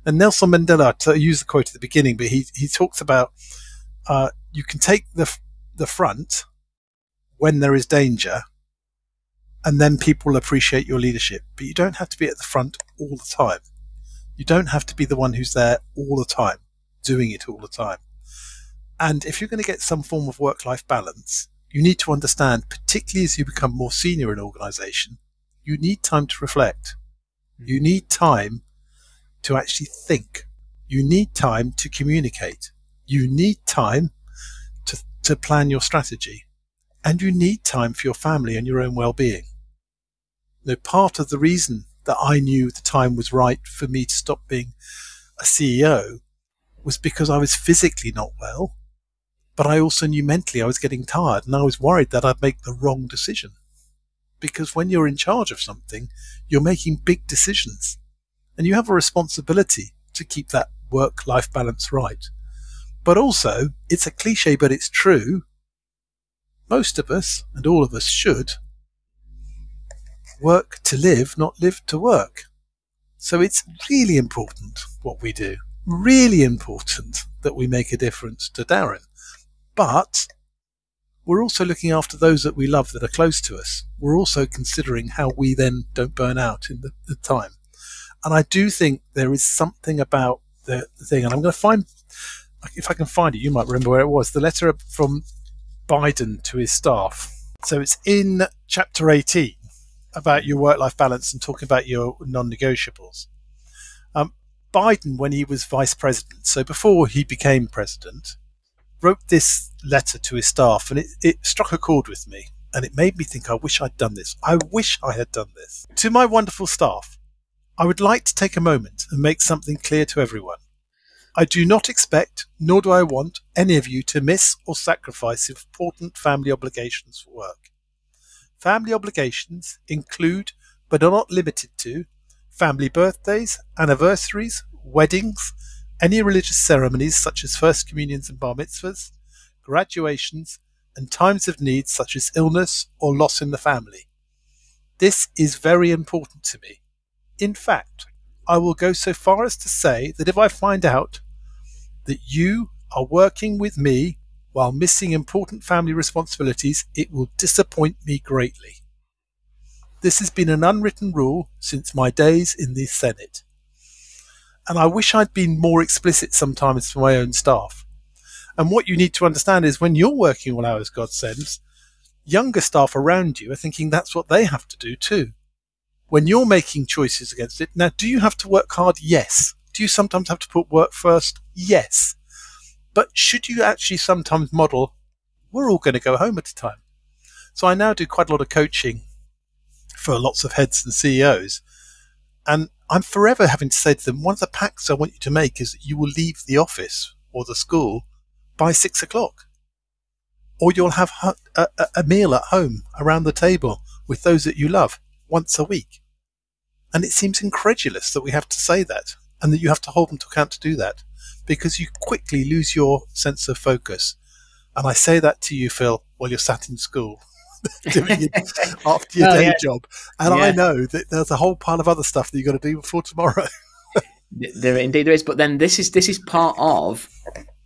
And Nelson Mandela, I used the quote at the beginning, but he, he talks about uh, you can take the, the front when there is danger, and then people appreciate your leadership. But you don't have to be at the front all the time. You don't have to be the one who's there all the time, doing it all the time. And if you're going to get some form of work life balance, you need to understand, particularly as you become more senior in an organization, you need time to reflect. You hmm. need time to actually think. You need time to communicate. You need time to, to plan your strategy. And you need time for your family and your own well being. Now, part of the reason that I knew the time was right for me to stop being a CEO was because I was physically not well but I also knew mentally I was getting tired and I was worried that I'd make the wrong decision. Because when you're in charge of something, you're making big decisions and you have a responsibility to keep that work life balance right. But also, it's a cliche, but it's true. Most of us, and all of us should, work to live, not live to work. So it's really important what we do. Really important that we make a difference to Darren. But we're also looking after those that we love that are close to us. We're also considering how we then don't burn out in the, the time. And I do think there is something about the, the thing, and I'm going to find, if I can find it, you might remember where it was, the letter from Biden to his staff. So it's in chapter 18 about your work life balance and talking about your non negotiables. Um, Biden, when he was vice president, so before he became president, wrote this letter to his staff and it, it struck a chord with me and it made me think I wish I'd done this. I wish I had done this. To my wonderful staff, I would like to take a moment and make something clear to everyone. I do not expect, nor do I want, any of you to miss or sacrifice important family obligations for work. Family obligations include, but are not limited to, family birthdays, anniversaries, weddings, any religious ceremonies such as first communions and bar mitzvahs, graduations, and times of need such as illness or loss in the family. This is very important to me. In fact, I will go so far as to say that if I find out that you are working with me while missing important family responsibilities, it will disappoint me greatly. This has been an unwritten rule since my days in the Senate and I wish I'd been more explicit sometimes for my own staff. And what you need to understand is when you're working all hours God sends, younger staff around you are thinking that's what they have to do too. When you're making choices against it, now do you have to work hard? Yes. Do you sometimes have to put work first? Yes. But should you actually sometimes model, we're all going to go home at a time. So I now do quite a lot of coaching for lots of heads and CEOs. And I'm forever having to say to them, one of the pacts I want you to make is that you will leave the office or the school by six o'clock. Or you'll have a meal at home around the table with those that you love once a week. And it seems incredulous that we have to say that and that you have to hold them to account to do that because you quickly lose your sense of focus. And I say that to you, Phil, while you're sat in school after your oh, day yeah. job. And yeah. I know that there's a whole pile of other stuff that you've got to do before tomorrow. there indeed there is, but then this is this is part of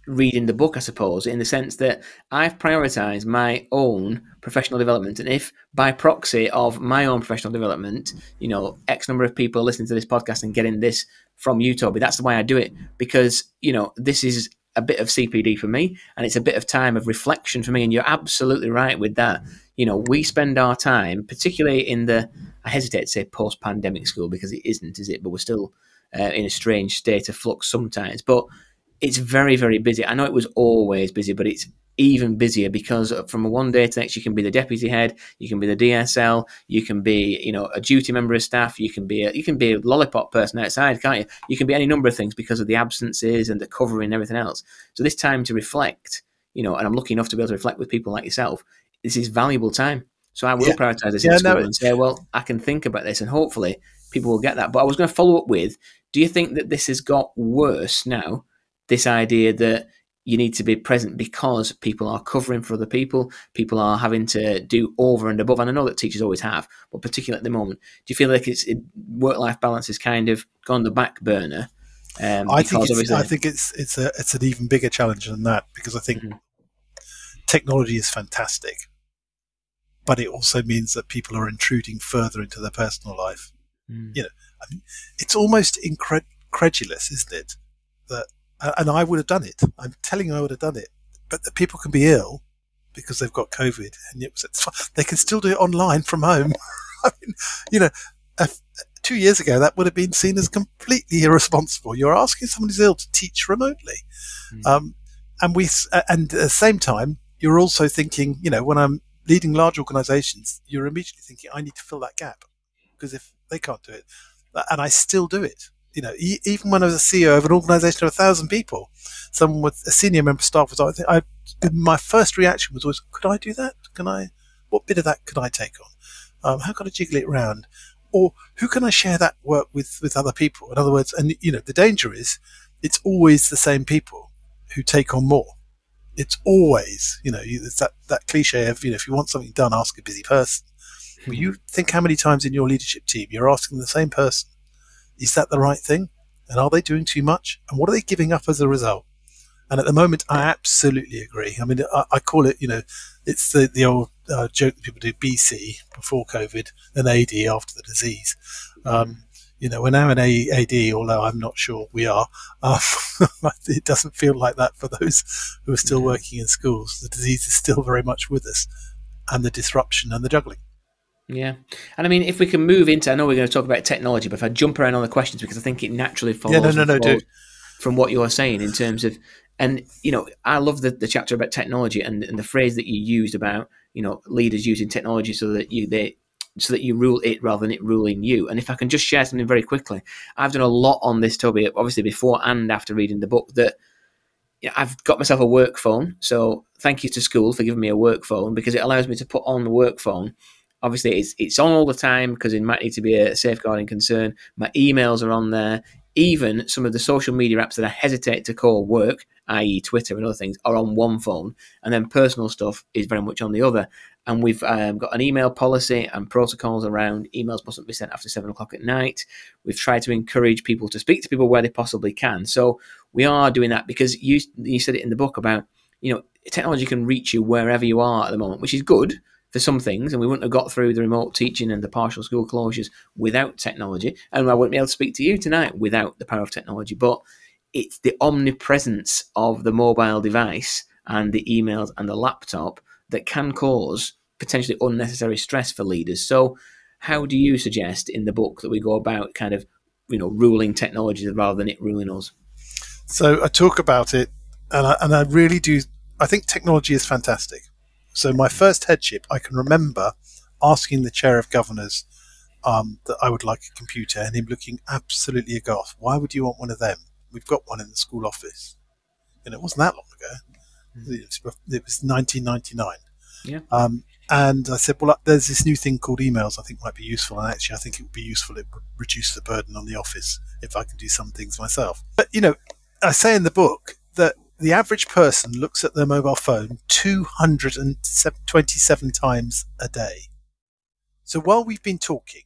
reading the book, I suppose, in the sense that I've prioritized my own professional development. And if by proxy of my own professional development, you know, X number of people listening to this podcast and getting this from you, Toby, that's the way I do it. Because, you know, this is a bit of CPD for me and it's a bit of time of reflection for me. And you're absolutely right with that you know, we spend our time, particularly in the, I hesitate to say post pandemic school because it isn't, is it? But we're still uh, in a strange state of flux sometimes. But it's very, very busy. I know it was always busy, but it's even busier because from one day to next, you can be the deputy head, you can be the DSL, you can be, you know, a duty member of staff, you can be a, you can be a lollipop person outside, can't you? You can be any number of things because of the absences and the covering and everything else. So this time to reflect, you know, and I'm lucky enough to be able to reflect with people like yourself this is valuable time. So I will yeah. prioritize this yeah, in school no, and say, well, I can think about this, and hopefully people will get that. But I was going to follow up with: Do you think that this has got worse now? This idea that you need to be present because people are covering for other people, people are having to do over and above. And I know that teachers always have, but particularly at the moment, do you feel like it's it, work-life balance is kind of gone the back burner? Um, I think it's, I think it's it's a it's an even bigger challenge than that because I think Mhm. technology is fantastic, but it also means that people are intruding further into their personal life. Mm. You know, I mean, it's almost incred- incredulous, isn't it? That uh, and I would have done it. I'm telling you, I would have done it. But that people can be ill because they've got COVID, and it was, it's fine. they can still do it online from home. I mean, you know, two years ago that would have been seen as completely irresponsible. You're asking someone who's ill to teach remotely, Mm. um, and we and at the same time you're also thinking, you know, when I'm leading large organisations, you're immediately thinking, I need to fill that gap because if they can't do it, and I still do it. You know, even when I was a CEO of an organisation of a thousand people, someone with a senior member of staff was, I think, I, my first reaction was always, could I do that? Can I? What bit of that could I take on? Um, how can I jiggle it around? Or who can I share that work with with other people? In other words, and you know, the danger is, it's always the same people who take on more. It's always, you know, it's that that cliche of, you know, if you want something done, ask a busy person. Well, you think how many times in your leadership team you're asking the same person, is that the right thing? And are they doing too much? And what are they giving up as a result? And at the moment, I absolutely agree. I mean, I, I call it, you know, it's the, the old uh, joke that people do BC before COVID, and AD after the disease. Um, you know, we're now in AD, although I'm not sure we are. Um, it doesn't feel like that for those who are still working in schools. The disease is still very much with us, and the disruption and the juggling. Yeah, and I mean, if we can move into, I know we're going to talk about technology, but if I jump around on the questions because I think it naturally follows. Yeah, no, no, no. From what you're saying in terms of, and you know, I love the, the chapter about technology and, and the phrase that you used about you know leaders using technology so that you they so that you rule it rather than it ruling you. And if I can just share something very quickly, I've done a lot on this, Toby, obviously before and after reading the book that you know, I've got myself a work phone. So thank you to school for giving me a work phone because it allows me to put on the work phone. Obviously, it's it's on all the time because it might need to be a safeguarding concern. My emails are on there. Even some of the social media apps that I hesitate to call work, i.e., Twitter and other things, are on one phone, and then personal stuff is very much on the other. And we've um, got an email policy and protocols around emails mustn't be sent after seven o'clock at night. We've tried to encourage people to speak to people where they possibly can. So we are doing that because you you said it in the book about you know technology can reach you wherever you are at the moment, which is good for some things, and we wouldn't have got through the remote teaching and the partial school closures without technology, and I wouldn't be able to speak to you tonight without the power of technology. But it's the omnipresence of the mobile device and the emails and the laptop that can cause potentially unnecessary stress for leaders. So, how do you suggest in the book that we go about kind of you know ruling technology rather than it ruling us? So I talk about it, and I, and I really do. I think technology is fantastic. So my first headship, I can remember asking the chair of governors um, that I would like a computer, and him looking absolutely aghast. Why would you want one of them? We've got one in the school office, and it wasn't that long ago. It was, it was 1999. Yeah. Um, and I said, well, there's this new thing called emails. I think might be useful, and actually, I think it would be useful. It would reduce the burden on the office if I can do some things myself. But you know, I say in the book the average person looks at their mobile phone 227 times a day. So while we've been talking,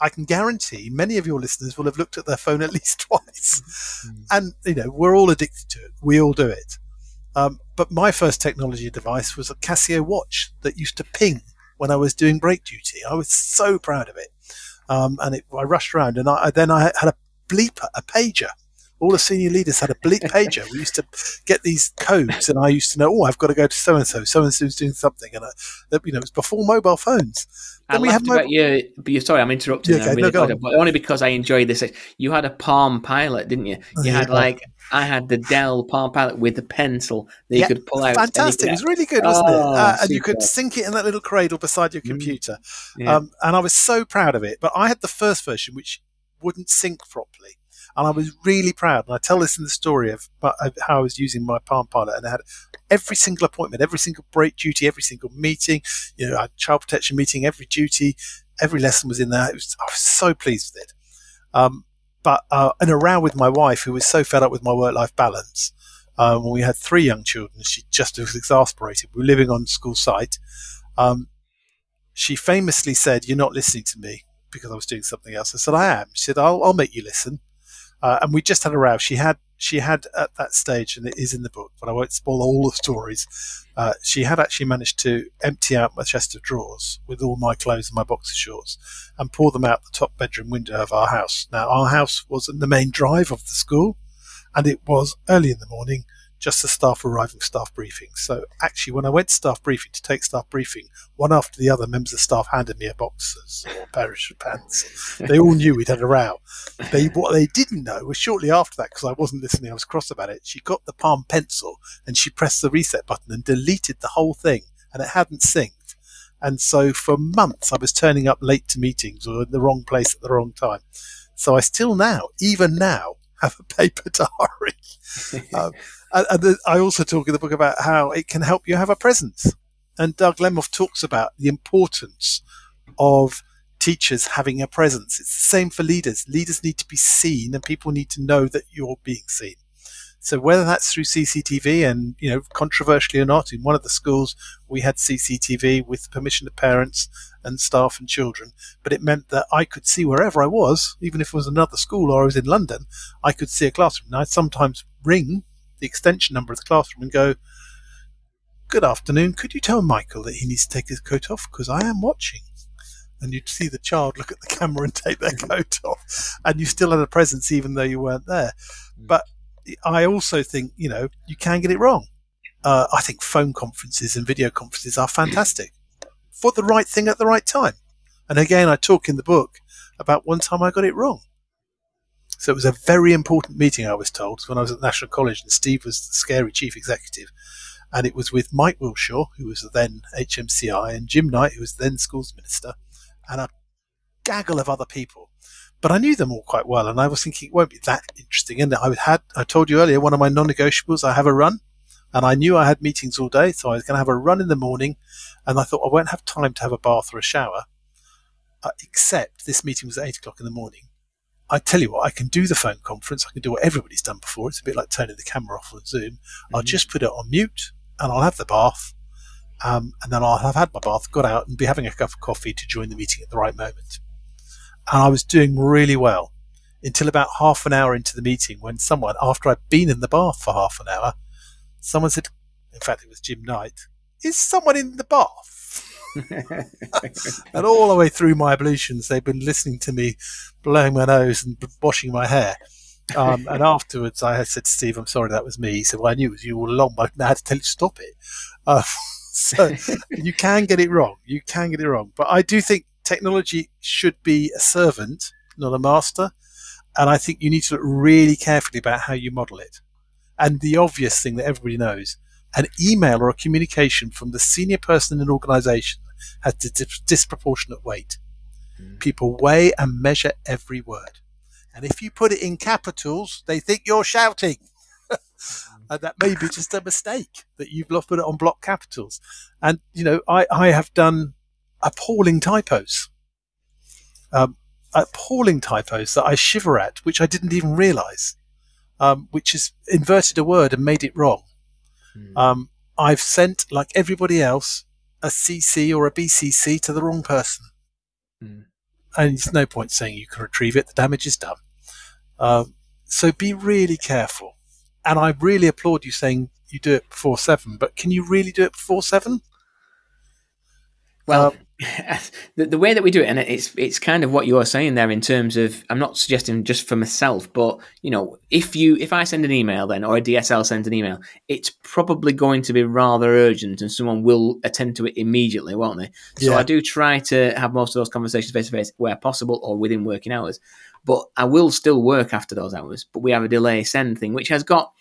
I can guarantee many of your listeners will have looked at their phone at least twice. And, you know, we're all addicted to it. We all do it. Um, but my first technology device was a Casio watch that used to ping when I was doing break duty. I was so proud of it. Um, and it, I rushed around and I, then I had a bleeper, a pager all the senior leaders had a bleep pager. We used to get these codes, and I used to know, oh, I've got to go to so and so. So and so's doing something, and I, you know, it was before mobile phones. I laughed about you, but you sorry, I'm interrupting. Yeah, okay, really no, go apologize, but only because I enjoyed this. You had a Palm Pilot, didn't you? Oh, You yeah. had like I had the Dell Palm Pilot with the pencil that you Yeah, could pull out. Fantastic! could- It was really good, wasn't it? Oh, Uh, and you could sync it in that little cradle beside your computer. Yeah. Um, and I was so proud of it. But I had the first version, which wouldn't sync properly. And I was really proud. And I tell this in the story of, of how I was using my Palm Pilot. And I had every single appointment, every single break duty, every single meeting, you know, child protection meeting, every duty. Every lesson was in there. Was, I was so pleased with it. Um, but uh, in a row with my wife, who was so fed up with my work-life balance, um, when we had three young children, she just was exasperated. We were living on school site. Um, she famously said, "You're not listening to me because I was doing something else." I said, "I am." She said, "I'll, I'll make you listen." Uh, and we just had a row. She had she had at that stage, and it is in the book, but I won't spoil all the stories. Uh, she had actually managed to empty out my chest of drawers with all my clothes and my boxer shorts, and pour them out the top bedroom window of our house. Now our house was in the main drive of the school, and it was early in the morning, just the staff arriving staff briefing. So actually, when I went to staff briefing to take staff briefing, one after the other, members of staff handed me a boxers or a pair of pants. They all knew we'd had a row. They what they didn't know was shortly after that, because I wasn't listening, I was cross about it. She got the palm pencil and she pressed the reset button and deleted the whole thing, and it hadn't synced. And so for months, I was turning up late to meetings or in the wrong place at the wrong time. So I still now, even now, have a paper diary. um, and, and the, I also talk in the book about how it can help you have a presence. And Doug Lemov talks about the importance of teachers having a presence. It's the same for leaders. Leaders need to be seen and people need to know that you're being seen. So whether that's through CCTV and, you know, controversially or not, in one of the schools we had CCTV with permission of parents and staff and children, but it meant that I could see wherever I was, even if it was another school or I was in London, I could see a classroom. Now I'd sometimes ring the extension number of the classroom and go, Good afternoon. Could you tell Michael that he needs to take his coat off? Because I am watching. And you'd see the child look at the camera and take their mm-hmm. coat off. And you still had a presence even though you weren't there. Mm. But I also think, you know, you can get it wrong. Uh, I think phone conferences and video conferences are fantastic for the right thing at the right time. And again, I talk in the book about one time I got it wrong. So it was a very important meeting, I was told, when I was at National College, and Steve was the scary chief executive. And it was with Mike Wilshaw, who was then HMCI, and Jim Knight, who was then schools minister, and a gaggle of other people. But I knew them all quite well, and I was thinking it won't be that interesting. And I had, I told you earlier, one of my non-negotiables, I have a run, and I knew I had meetings all day, so I was going to have a run in the morning, and I thought I won't have time to have a bath or a shower, uh, except this meeting was at eight o'clock in the morning. I tell you what, I can do the phone conference. I can do what everybody's done before. It's a bit like turning the camera off on Zoom. Mm-hmm. I'll just put it on mute and I'll have the bath. Um, and then I'll have had my bath, got out and be having a cup of coffee to join the meeting at the right moment. And I was doing really well until about half an hour into the meeting when someone, after I'd been in the bath for half an hour, someone said, in fact, it was Jim Knight, is someone in the bath? and all the way through my ablutions, they've been listening to me blowing my nose and washing my hair. Um, and afterwards, I said to Steve, "I'm sorry, that was me." He said, "Well, I knew it was you all along, but I had to tell you to stop it." Uh, so you can get it wrong. You can get it wrong, but I do think technology should be a servant, not a master. And I think you need to look really carefully about how you model it. And the obvious thing that everybody knows an email or a communication from the senior person in an organization has dis- disproportionate weight. Mm. People weigh and measure every word. And if you put it in capitals, they think you're shouting. and that may be just a mistake that you've put it on block capitals. And, you know, I, I have done appalling typos. Um, appalling typos that I shiver at, which I didn't even realize, um, which has inverted a word and made it wrong. Mm. Um, I've sent, like everybody else, a CC or a BCC to the wrong person. Mm. And it's no point saying you can retrieve it, the damage is done. Um, so be really careful. And I really applaud you saying you do it before seven, but can you really do it before seven? Well, um, the, the way that we do it, and it's it's kind of what you're saying there in terms of I'm not suggesting just for myself, but you know, if you if I send an email then or a DSL sends an email, it's probably going to be rather urgent, and someone will attend to it immediately, won't they? So yeah. I do try to have most of those conversations face to face where possible or within working hours, but I will still work after those hours. But we have a delay send thing, which has got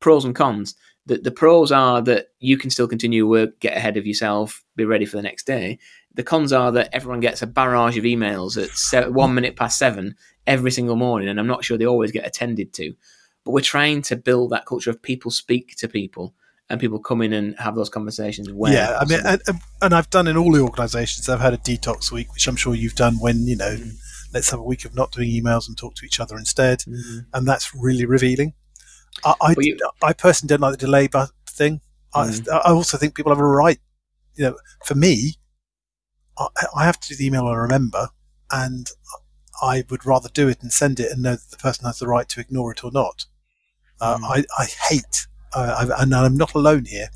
pros and cons. The, the pros are that you can still continue work, get ahead of yourself, be ready for the next day the cons are that everyone gets a barrage of emails at one minute past seven every single morning, and I'm not sure they always get attended to. But we're trying to build that culture of people speak to people and people come in and have those conversations. Where yeah, I mean, and, and I've done in all the organisations. I've had a detox week, which I'm sure you've done. When you know, mm. let's have a week of not doing emails and talk to each other instead, mm-hmm. and that's really revealing. I I, you, I, personally don't like the delay thing. Mm. I, I also think people have a right. You know, for me, I, I have to do the email I remember, and I would rather do it and send it and know that the person has the right to ignore it or not. Uh, mm. I, I hate, uh, I, and I'm not alone here.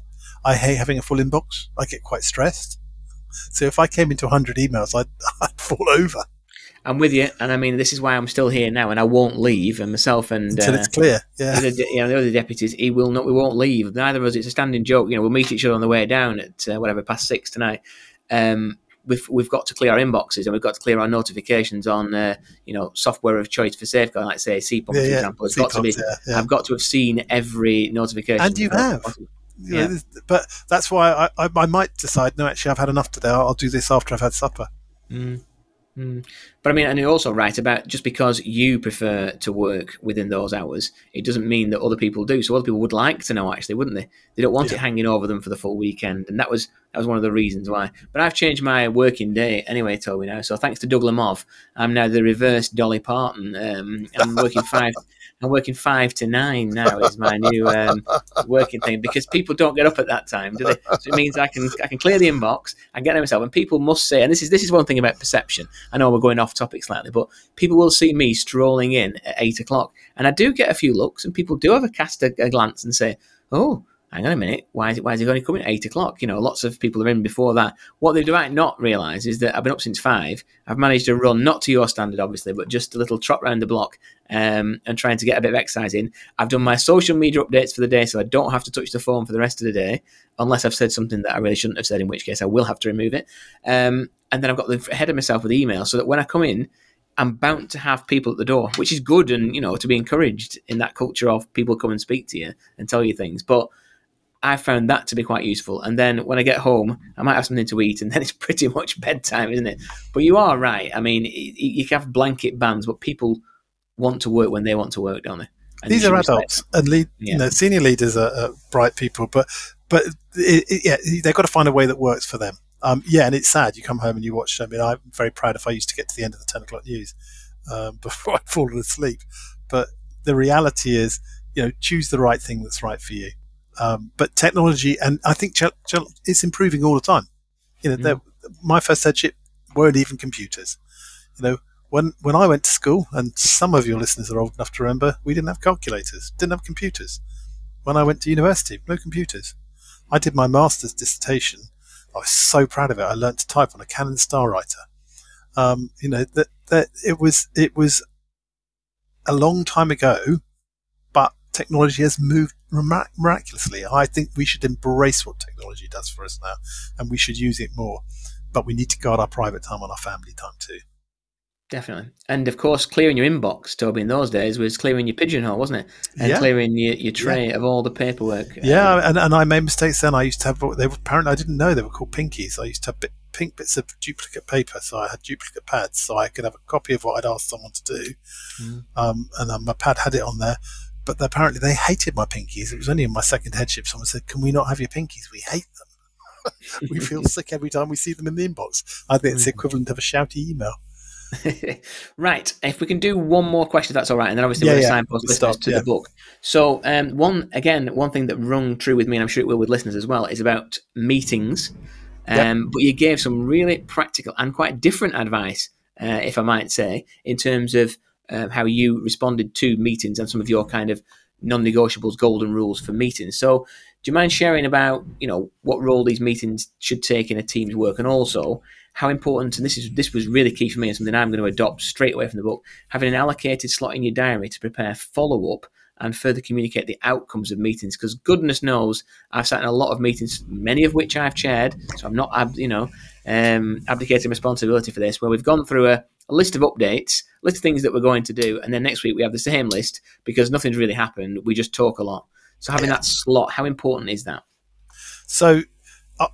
I hate having a full inbox. I get quite stressed. So if I came into 100 emails, I'd, I'd fall over. I'm with you, and I mean this is why I'm still here now, and I won't leave. And myself and until uh, it's clear, yeah. The, you know, the other deputies, he will not. We won't leave. Neither of us. It's a standing joke. You know, we'll meet each other on the way down at uh, whatever past six tonight. Um, we've we've got to clear our inboxes and we've got to clear our notifications on uh, you know software of choice for safeguard, like say CPOM, yeah, for yeah. example. It's got to be. Yeah, I've got to have seen every notification, and you have. yeah. but that's why I, I, I, might decide. No, actually, I've had enough today. I'll, I'll do this after I've had supper. Mm. Mm. But I mean, and you're also right about just because you prefer to work within those hours, it doesn't mean that other people do. So other people would like to know, actually, wouldn't they? They don't want yeah. it hanging over them for the full weekend, and that was that was one of the reasons why. But I've changed my working day anyway, Toby. Now, so thanks to Doug Lemov, I'm now the reverse Dolly Parton. Um, I'm working five. I'm working five to nine now is my new um, working thing because people don't get up at that time, do they? So it means I can I can clear the inbox and get myself. And people must say, and this is this is one thing about perception. I know we're going off topic slightly, but people will see me strolling in at eight o'clock, and I do get a few looks, and people do have a cast a, a glance and say, "Oh, hang on a minute, why is it why is it only coming at eight o'clock? You know, lots of people are in before that. What they might not realise is that I've been up since five. I've managed to run not to your standard, obviously, but just a little trot round the block um, and trying to get a bit of exercise in. I've done my social media updates for the day, so I don't have to touch the phone for the rest of the day, unless I've said something that I really shouldn't have said, in which case I will have to remove it. Um, and then I've got the head of myself with email, so that when I come in. I'm bound to have people at the door, which is good and you know to be encouraged in that culture of people come and speak to you and tell you things. But I found that to be quite useful. And then when I get home, I might have something to eat, and then it's pretty much bedtime, isn't it? But you are right. I mean, you can have blanket bans, but people want to work when they want to work, don't they? And These are adults, and lead, yeah. you know, senior leaders are, are, bright people, but but it, it, yeah, they've got to find a way that works for them. Um, yeah, and it's sad. You come home and you watch. I mean, I'm very proud if I used to get to the end of the ten o'clock news um, before I'd fallen asleep. But the reality is, you know, choose the right thing that's right for you. Um, but technology, and I think it's improving all the time. You know, mm. my first headship weren't even computers. You know, when when I went to school, and some of your listeners are old enough to remember, we didn't have calculators, didn't have computers. When I went to university, no computers. I did my master's dissertation. I was so proud of it. I learned to type on a Canon StarWriter. Um, you know that that it was it was a long time ago, but technology has moved miraculously. I think we should embrace what technology does for us now, and we should use it more. But we need to guard our private time and our family time too. Definitely. And of course, clearing your inbox, Toby, in those days was clearing your pigeonhole, wasn't it? And yeah. clearing your, your tray yeah. of all the paperwork. Yeah, um, and, and I made mistakes then. I used to have, they were, apparently, I didn't know they were called pinkies. I used to have bit, pink bits of duplicate paper. So I had duplicate pads so I could have a copy of what I'd asked someone to do. Mm. Um, and my pad had it on there but apparently they hated my pinkies. It was only in my second headship someone said, "Can we not have your pinkies? We hate them. we feel sick every time we see them in the inbox." I think it's the hmm. equivalent of a shouty email. right. If we can do one more question, that's all right, and then obviously yeah, we'll yeah. signpost listeners to yeah. the book. So, um, one again, one thing that rung true with me, and I'm sure it will with listeners as well, is about meetings. Um, yep. But you gave some really practical and quite different advice, uh, if I might say, in terms of um, how you responded to meetings and some of your kind of non-negotiables, golden rules for meetings. So, do you mind sharing about you know what role these meetings should take in a team's work, and also how important? And this is this was really key for me and something I'm going to adopt straight away from the book. Having an allocated slot in your diary to prepare follow-up and further communicate the outcomes of meetings. Because goodness knows, I've sat in a lot of meetings, many of which I've chaired, so I'm not, you know, um, abdicating responsibility for this. Where we've gone through a a list of updates, a list of things that we're going to do, and then next week we have the same list because nothing's really happened. We just talk a lot. So having yeah. that slot, how important is that? So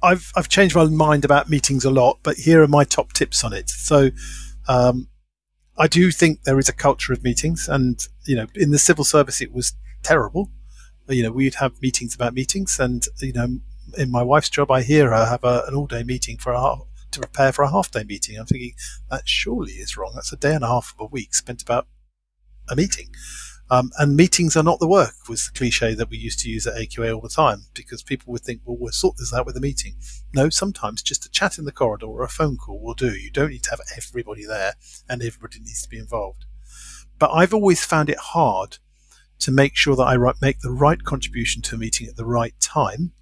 I've I've changed my mind about meetings a lot, but here are my top tips on it. So um, I do think there is a culture of meetings, and you know, in the civil service it was terrible. You know, we'd have meetings about meetings, and you know, in my wife's job, I hear her have a, an all day meeting for a half, to prepare for a half day meeting. I'm thinking that surely is wrong. That's a day and a half of a week spent about a meeting. Um, and meetings are not the work was the cliche that we used to use at AQA all the time because people would think, well, we'll sort this out with a meeting. No, sometimes just a chat in the corridor or a phone call will do. You don't need to have everybody there and everybody needs to be involved. But I've always found it hard to make sure that I make the right contribution to a meeting at the right time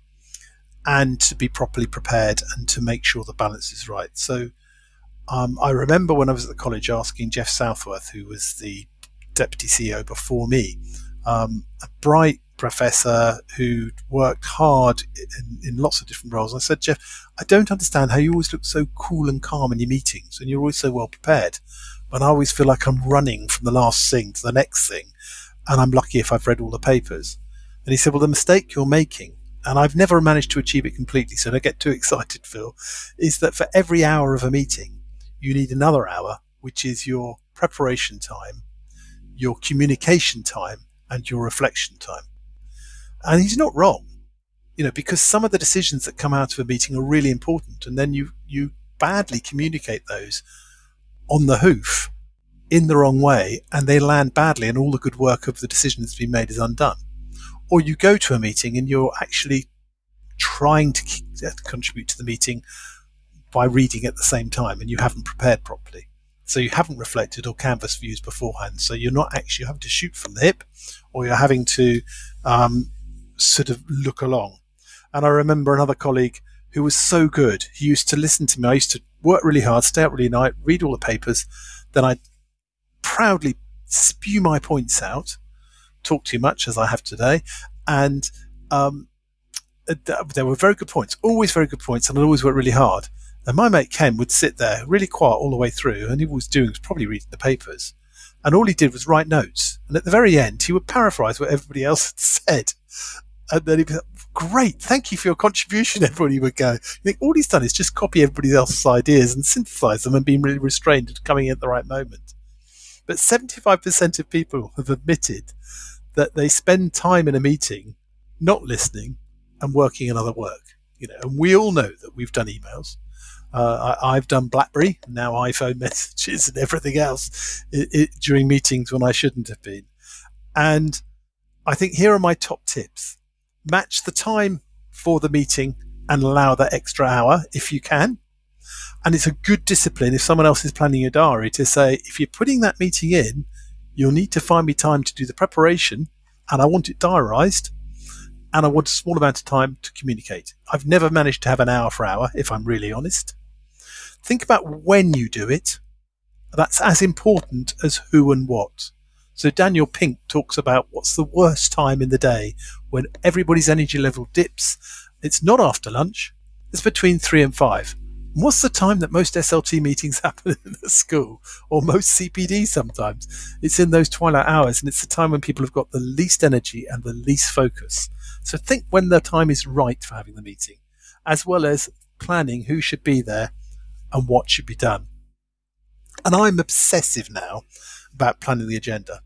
and to be properly prepared and to make sure the balance is right. So um, I remember when I was at the college asking Geoff Southworth, who was the deputy CEO before me, um, a bright professor who worked hard in, in, lots of different roles. I said, Geoff, I don't understand how you always look so cool and calm in your meetings and you're always so well prepared. But I always feel like I'm running from the last thing to the next thing. And I'm lucky if I've read all the papers. And he said, Well, the mistake you're making, and I've never managed to achieve it completely, so don't get too excited, Phil, is that for every hour of a meeting, you need another hour, which is your preparation time your communication time and your reflection time. And he's not wrong, you know, because some of the decisions that come out of a meeting are really important, and then you you badly communicate those on the hoof in the wrong way, and they land badly, and all the good work of the decision that's been made is undone. Or you go to a meeting and you're actually trying to contribute to the meeting by reading at the same time, and you haven't prepared properly. So you haven't reflected or canvas views beforehand. So you're not actually having to shoot from the hip, or you're having to um, sort of look along. And I remember another colleague who was so good. He used to listen to me. I used to work really hard, stay up really late, read all the papers. Then I'd proudly spew my points out, talk too much as I have today, and um, there were very good points, always very good points, and I'd always work really hard. And my mate Ken would sit there really quiet all the way through, and he was doing was probably reading the papers. And all he did was write notes. And at the very end, he would paraphrase what everybody else had said. And then he'd be like, Great, thank you for your contribution, everybody would go. You think all he's done is just copy everybody else's ideas and synthesize them and being really restrained and coming at the right moment. But 75% of people have admitted that they spend time in a meeting not listening and working on other work. You know, and we all know that we've done emails uh, I, have done BlackBerry, now iPhone messages and everything else it, it, during meetings when I shouldn't have been. And I think here are my top tips. Match the time for the meeting and allow that extra hour if you can. And it's a good discipline if someone else is planning your diary to say, if you're putting that meeting in, you'll need to find me time to do the preparation and I want it diarized and I want a small amount of time to communicate. I've never managed to have an hour for hour, if I'm really honest. Think about when you do it. That's as important as who and what. So Daniel Pink talks about what's the worst time in the day when everybody's energy level dips. It's not after lunch. It's between three and five. What's the time that most SLT meetings happen in the school or most CPD sometimes? It's in those twilight hours and it's the time when people have got the least energy and the least focus. So think when the time is right for having the meeting, as well as planning who should be there and what should be done. And I'm obsessive now about planning the agenda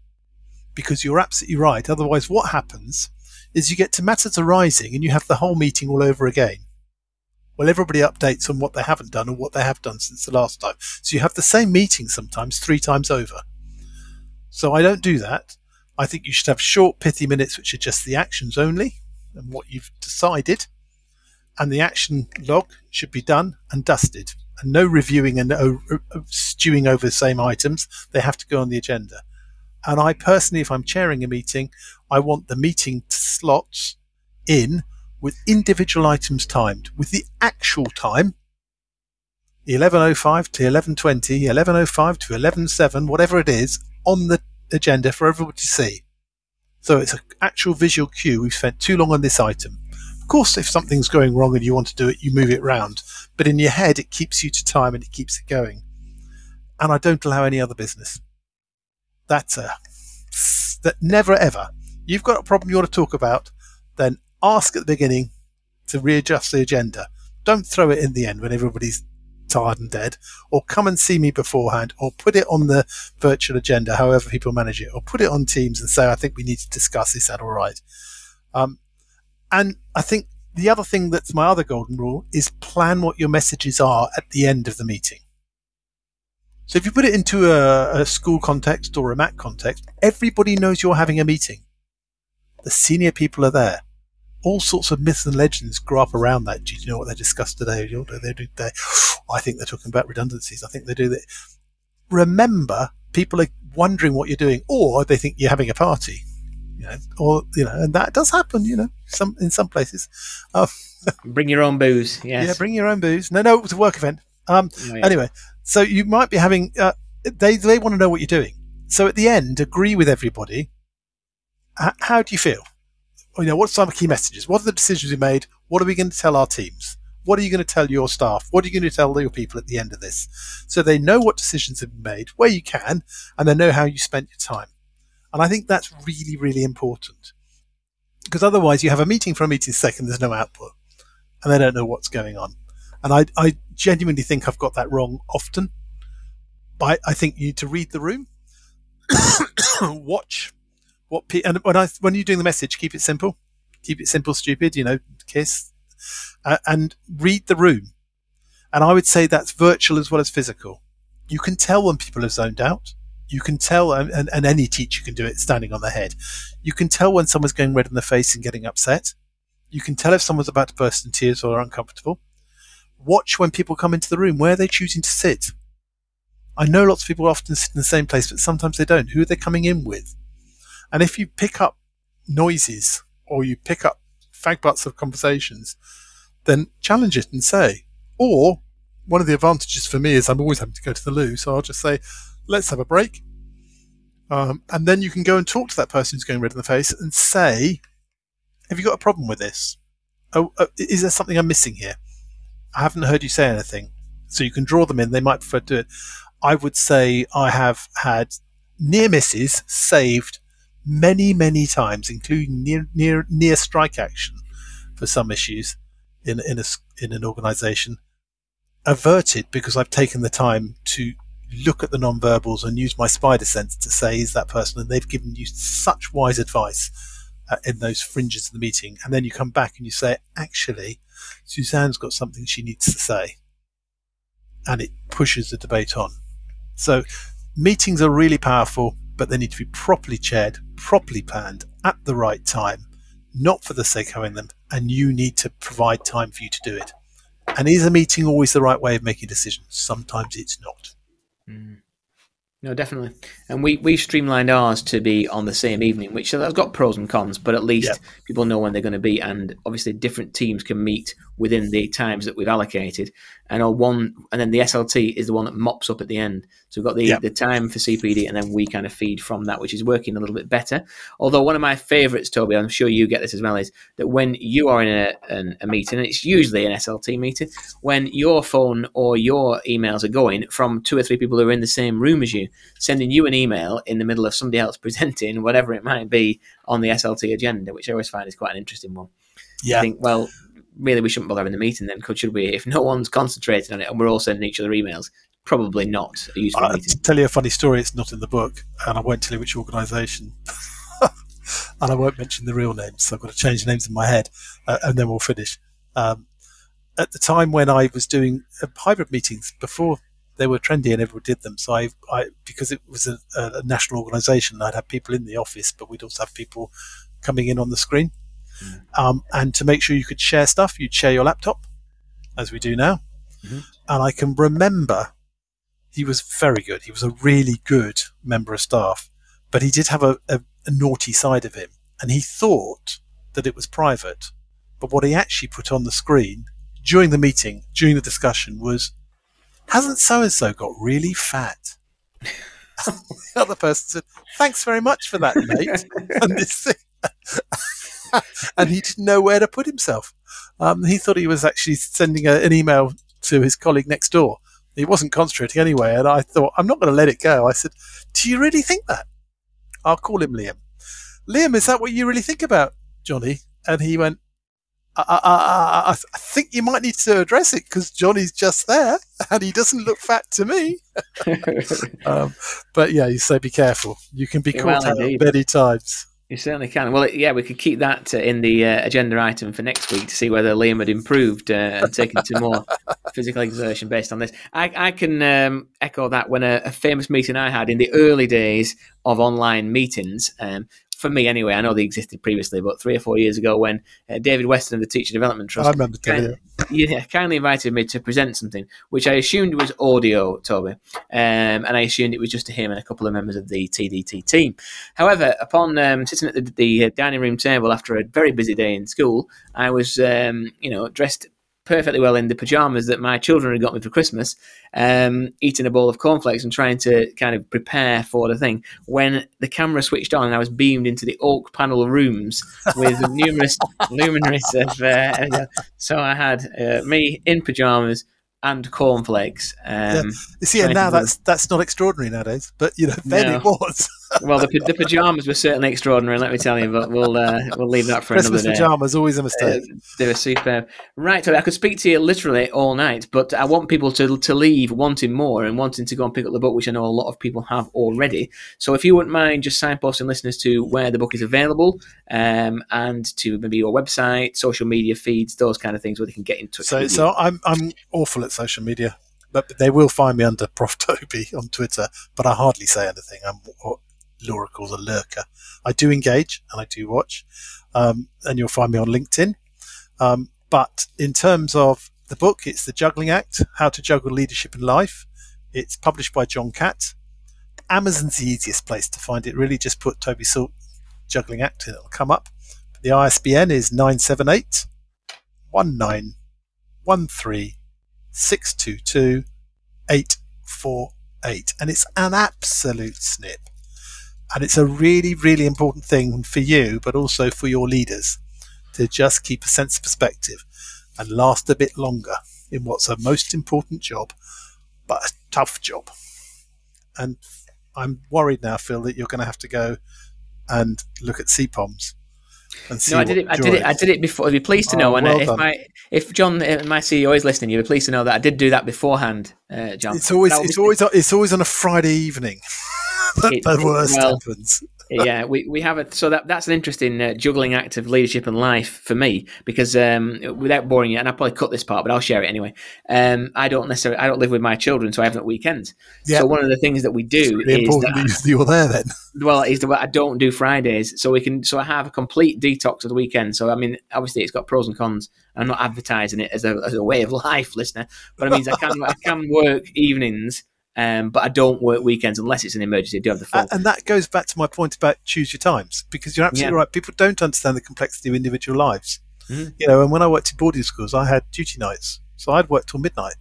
because you're absolutely right. Otherwise, what happens is you get to matters arising and you have the whole meeting all over again. Well, everybody updates on what they haven't done and what they have done since the last time. So you have the same meeting sometimes three times over. So I don't do that. I think you should have short, pithy minutes, which are just the actions only and what you've decided. And the action log should be done and dusted and no reviewing and no stewing over the same items. They have to go on the agenda. And I personally, if I'm chairing a meeting, I want the meeting slots in with individual items timed with the actual time 11.05 to 11.20, 11.05 to 11.07, whatever it is, on the agenda for everybody to see. So it's an actual visual cue. We've spent too long on this item. Of course, if something's going wrong and you want to do it, you move it round. But in your head, it keeps you to time and it keeps it going. And I don't allow any other business. That's a that never ever. You've got a problem you want to talk about, then ask at the beginning to readjust the agenda. Don't throw it in the end when everybody's tired and dead, or come and see me beforehand, or put it on the virtual agenda, however people manage it, or put it on Teams and say, I think we need to discuss this. That all right? Um, and I think the other thing that's my other golden rule is plan what your messages are at the end of the meeting. So if you put it into a, a school context or a MAT context, everybody knows you're having a meeting. The senior people are there. All sorts of myths and legends grow up around that. Do you know what they discussed today? You know, They do. They, I think they're talking about redundancies. I think they do that. Remember, people are wondering what you're doing, or they think you're having a party. You know, or you know, and that does happen. You know, some in some places. Um, Bring your own booze. Yes. yeah, bring your own booze. No, no, it was a work event. Um, Oh, yeah. Anyway, so you might be having. Uh, they they want to know what you're doing. So at the end, agree with everybody. H- how do you feel? Or, you know, what's some key messages? What are the decisions we made? What are we going to tell our teams? What are you going to tell your staff? What are you going to tell your people at the end of this? So they know what decisions have been made, where you can, and they know how you spent your time. And I think that's really, really important. Because otherwise, you have a meeting for a meeting's and there's no output, and they don't know what's going on. And I, I genuinely think I've got that wrong often. But I think you need to read the room, watch what pe- and when I when you're doing the message, keep it simple, keep it simple, stupid. You know, kiss, uh, and read the room. And I would say that's virtual as well as physical. You can tell when people are zoned out. You can tell, and, and, any teacher can do it standing on their head. You can tell when someone's going red in the face and getting upset. You can tell if someone's about to burst in tears or are uncomfortable. Watch when people come into the room. Where are they choosing to sit? I know lots of people often sit in the same place, but sometimes they don't. Who are they coming in with? And if you pick up noises or you pick up fag butts of conversations, then challenge it and say. Or one of the advantages for me is I'm always having to go to the loo, so I'll just say, let's have a break. Um, and then you can go and talk to that person who's going red in the face and say, have you got a problem with this? Oh, uh, is there something I'm missing here? I haven't heard you say anything. So you can draw them in. They might prefer to do it. I would say I have had near misses saved many, many times, including near near near strike action for some issues in in a in an organisation, averted because I've taken the time to look at the non-verbals and use my spider sense to say is that person, and they've given you such wise advice uh, in those fringes of the meeting, and then you come back and you say, actually, Suzanne's got something she needs to say, and it pushes the debate on. So meetings are really powerful, but they need to be properly chaired, properly planned at the right time, not for the sake of having them, and you need to provide time for you to do it. And is a meeting always the right way of making decisions? Sometimes it's not. Mm. No, definitely. And we we streamlined ours to be on the same evening, which has got pros and cons, but at least Yeah. people know when they're going to be, and obviously different teams can meet within the times that we've allocated. And on one, and then the SLT is the one that mops up at the end. So we've got the Yeah. the time for CPD, and then we kind of feed from that, which is working a little bit better. Although one of my favourites, Toby, I'm sure you get this as well, is that when you are in a, an, a meeting, and it's usually an SLT meeting, when your phone or your emails are going from two or three people who are in the same room as you, sending you an email in the middle of somebody else presenting, whatever it might be, on the SLT agenda, which I always find is quite an interesting one. Yeah. I think, well, really, we shouldn't bother having the meeting then, could should we? If no one's concentrating on it and we're all sending each other emails, probably not a useful I'll meeting. tell you a funny story. It's not in the book, and I won't tell you which organisation. and I won't mention the real names, so I've got to change the names in my head, uh, and then we'll finish. Um, at the time when I was doing uh, hybrid meetings, before they were trendy and everyone did them, so I, I because it was a, a national organisation, I'd have people in the office, but we'd also have people coming in on the screen. Um, and to make sure you could share stuff, you'd share your laptop, as we do now. And I can remember he was very good. He was a really good member of staff, but he did have a, a, a naughty side of him. And he thought that it was private. But what he actually put on the screen during the meeting, during the discussion, was Hasn't so and so got really fat? the other person said, Thanks very much for that, mate. and, this thing. and he didn't know where to put himself. Um, he thought he was actually sending a, an email to his colleague next door. He wasn't concentrating anyway, and I thought, I'm not going to let it go. I said, Do you really think that? I'll call him Liam. Liam, is that what you really think about Johnny? And he went, I, I, I, I, think you might need to address it because Johnny's just there and he doesn't look fat to me. um, but yeah, you say be careful. You can be Yeah, caught well, out many times. You certainly can. Well, yeah, we could keep that uh, in the uh, agenda item for next week to see whether Liam had improved uh, and taken to more physical exertion based on this. I, I can um, echo that when a, a, famous meeting I had in the early days of online meetings. Um, for me anyway, I know they existed previously, but three or four years ago when uh, David Weston of the Teacher Development Trust I remember kind, yeah, kindly invited me to present something, which I assumed was audio, Toby, um, and I assumed it was just to him and a couple of members of the TDT team. However, upon um, sitting at the, the, dining room table after a very busy day in school, I was, um, you know, dressed perfectly well in the pajamas that my children had got me for Christmas, um, eating a bowl of cornflakes and trying to kind of prepare for the thing. When the camera switched on and I was beamed into the oak panel rooms with numerous luminaries of, uh, so I had uh, me in pajamas and cornflakes. Um, yeah. See, and now that's that's not extraordinary nowadays, but you know, then no. it was. Well, the, the pajamas were certainly extraordinary, let me tell you. But we'll uh, we'll leave that for Christmas another day. pajamas always a mistake. Uh, they were superb. Right, Toby, I could speak to you literally all night, but I want people to to leave wanting more and wanting to go and pick up the book, which I know a lot of people have already. So, if you wouldn't mind just signposting listeners to where the book is available, um, and to maybe your website, social media feeds, those kind of things, where they can get in touch. So, so I'm I'm awful at social media but they will find me under Prof Toby on Twitter. But I hardly say anything. I'm Calls a lurker. I do engage and I do watch, um, and you'll find me on LinkedIn. Um, but in terms of the book, it's The Juggling Act How to Juggle Leadership and Life. It's published by John Catt. Amazon's the easiest place to find it. Really, just put Toby Salt Juggling Act and it'll come up. The ISBN is 978 1913 622 848. And it's an absolute snip. And it's a really, really important thing for you, but also for your leaders to just keep a sense of perspective and last a bit longer in what's a most important job, but a tough job. And I'm worried now, Phil, that you're going to have to go and look at CPOMs. no, I did it. I did it. I did it before. You'd be pleased to know. Oh, and well if done. my if John, uh, my CEO, is listening, you'd be pleased to know that I did do that beforehand, uh, John. It's always it's always it's always on a Friday evening. it, the worst well, happens. yeah, we, we have it. So that that's an interesting uh, juggling act of leadership and life for me because um, without boring you, and I'll probably cut this part, but I'll share it anyway. Um, I don't necessarily I don't live with my children, so I have them at weekends. Yeah. So one of the things that we do really is important that, that you're there then. Well, is that I don't do Fridays, so we can so I have a complete detox of the weekend. So I mean, obviously it's got pros and cons. I'm not advertising it as a, as a way of life, listener, but it means I can I can work evenings um, but I don't work weekends unless it's an emergency. I do have the phone. And that goes back to my point about choose your times because you're absolutely yeah. right. People don't understand the complexity of individual lives. Mm. You know, and when I worked in boarding schools, I had duty nights, so I'd work till midnight.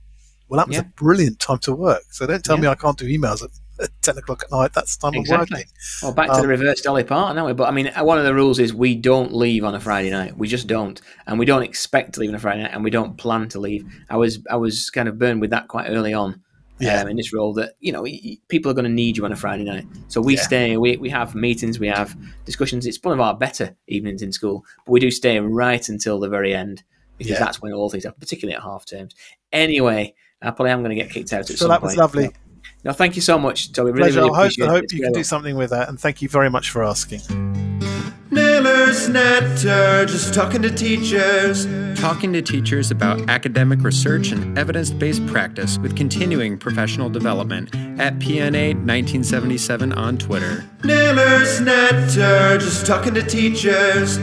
Well, that was yeah. a brilliant time to work. So don't tell yeah. me I can't do emails at, at 10 o'clock at night. That's the time exactly. I'm working. Well, back to um, the reverse Dolly Parton, aren't we? But I mean, one of the rules is we don't leave on a Friday night. We just don't. And we don't expect to leave on a Friday night and we don't plan to leave. I was, I was kind of burned with that quite early on yeah. Um, in this role that you know people are going to need you on a Friday night. So we yeah. stay, we, we have meetings, we have discussions. It's one of our better evenings in school, but we do stay right until the very end because yeah. that's when all things happen, particularly at half terms. Anyway, I probably am going to get kicked out at so that was lovely. No, thank you so much, Toby. Really, Pleasure. really I hope, I hope you can well. do something with that, and thank you very much for asking. Naylor's Natter, just talking to teachers. Talking to teachers about academic research and evidence based practice with continuing professional development at PNaylor 1977 on Twitter. Naylor's Natter, just talking to teachers.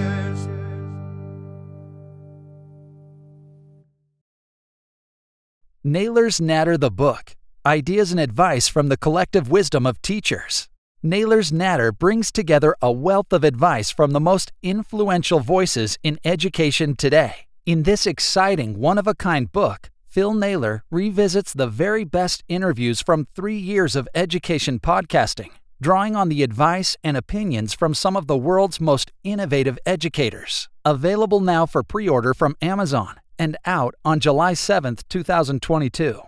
Naylor's Natter the Book Ideas and Advice from the Collective Wisdom of Teachers. Naylor's Natter brings together a wealth of advice from the most influential voices in education today. In this exciting, one of a kind book, Phil Naylor revisits the very best interviews from three years of education podcasting, drawing on the advice and opinions from some of the world's most innovative educators. Available now for pre order from Amazon and out on July 7th, 2022.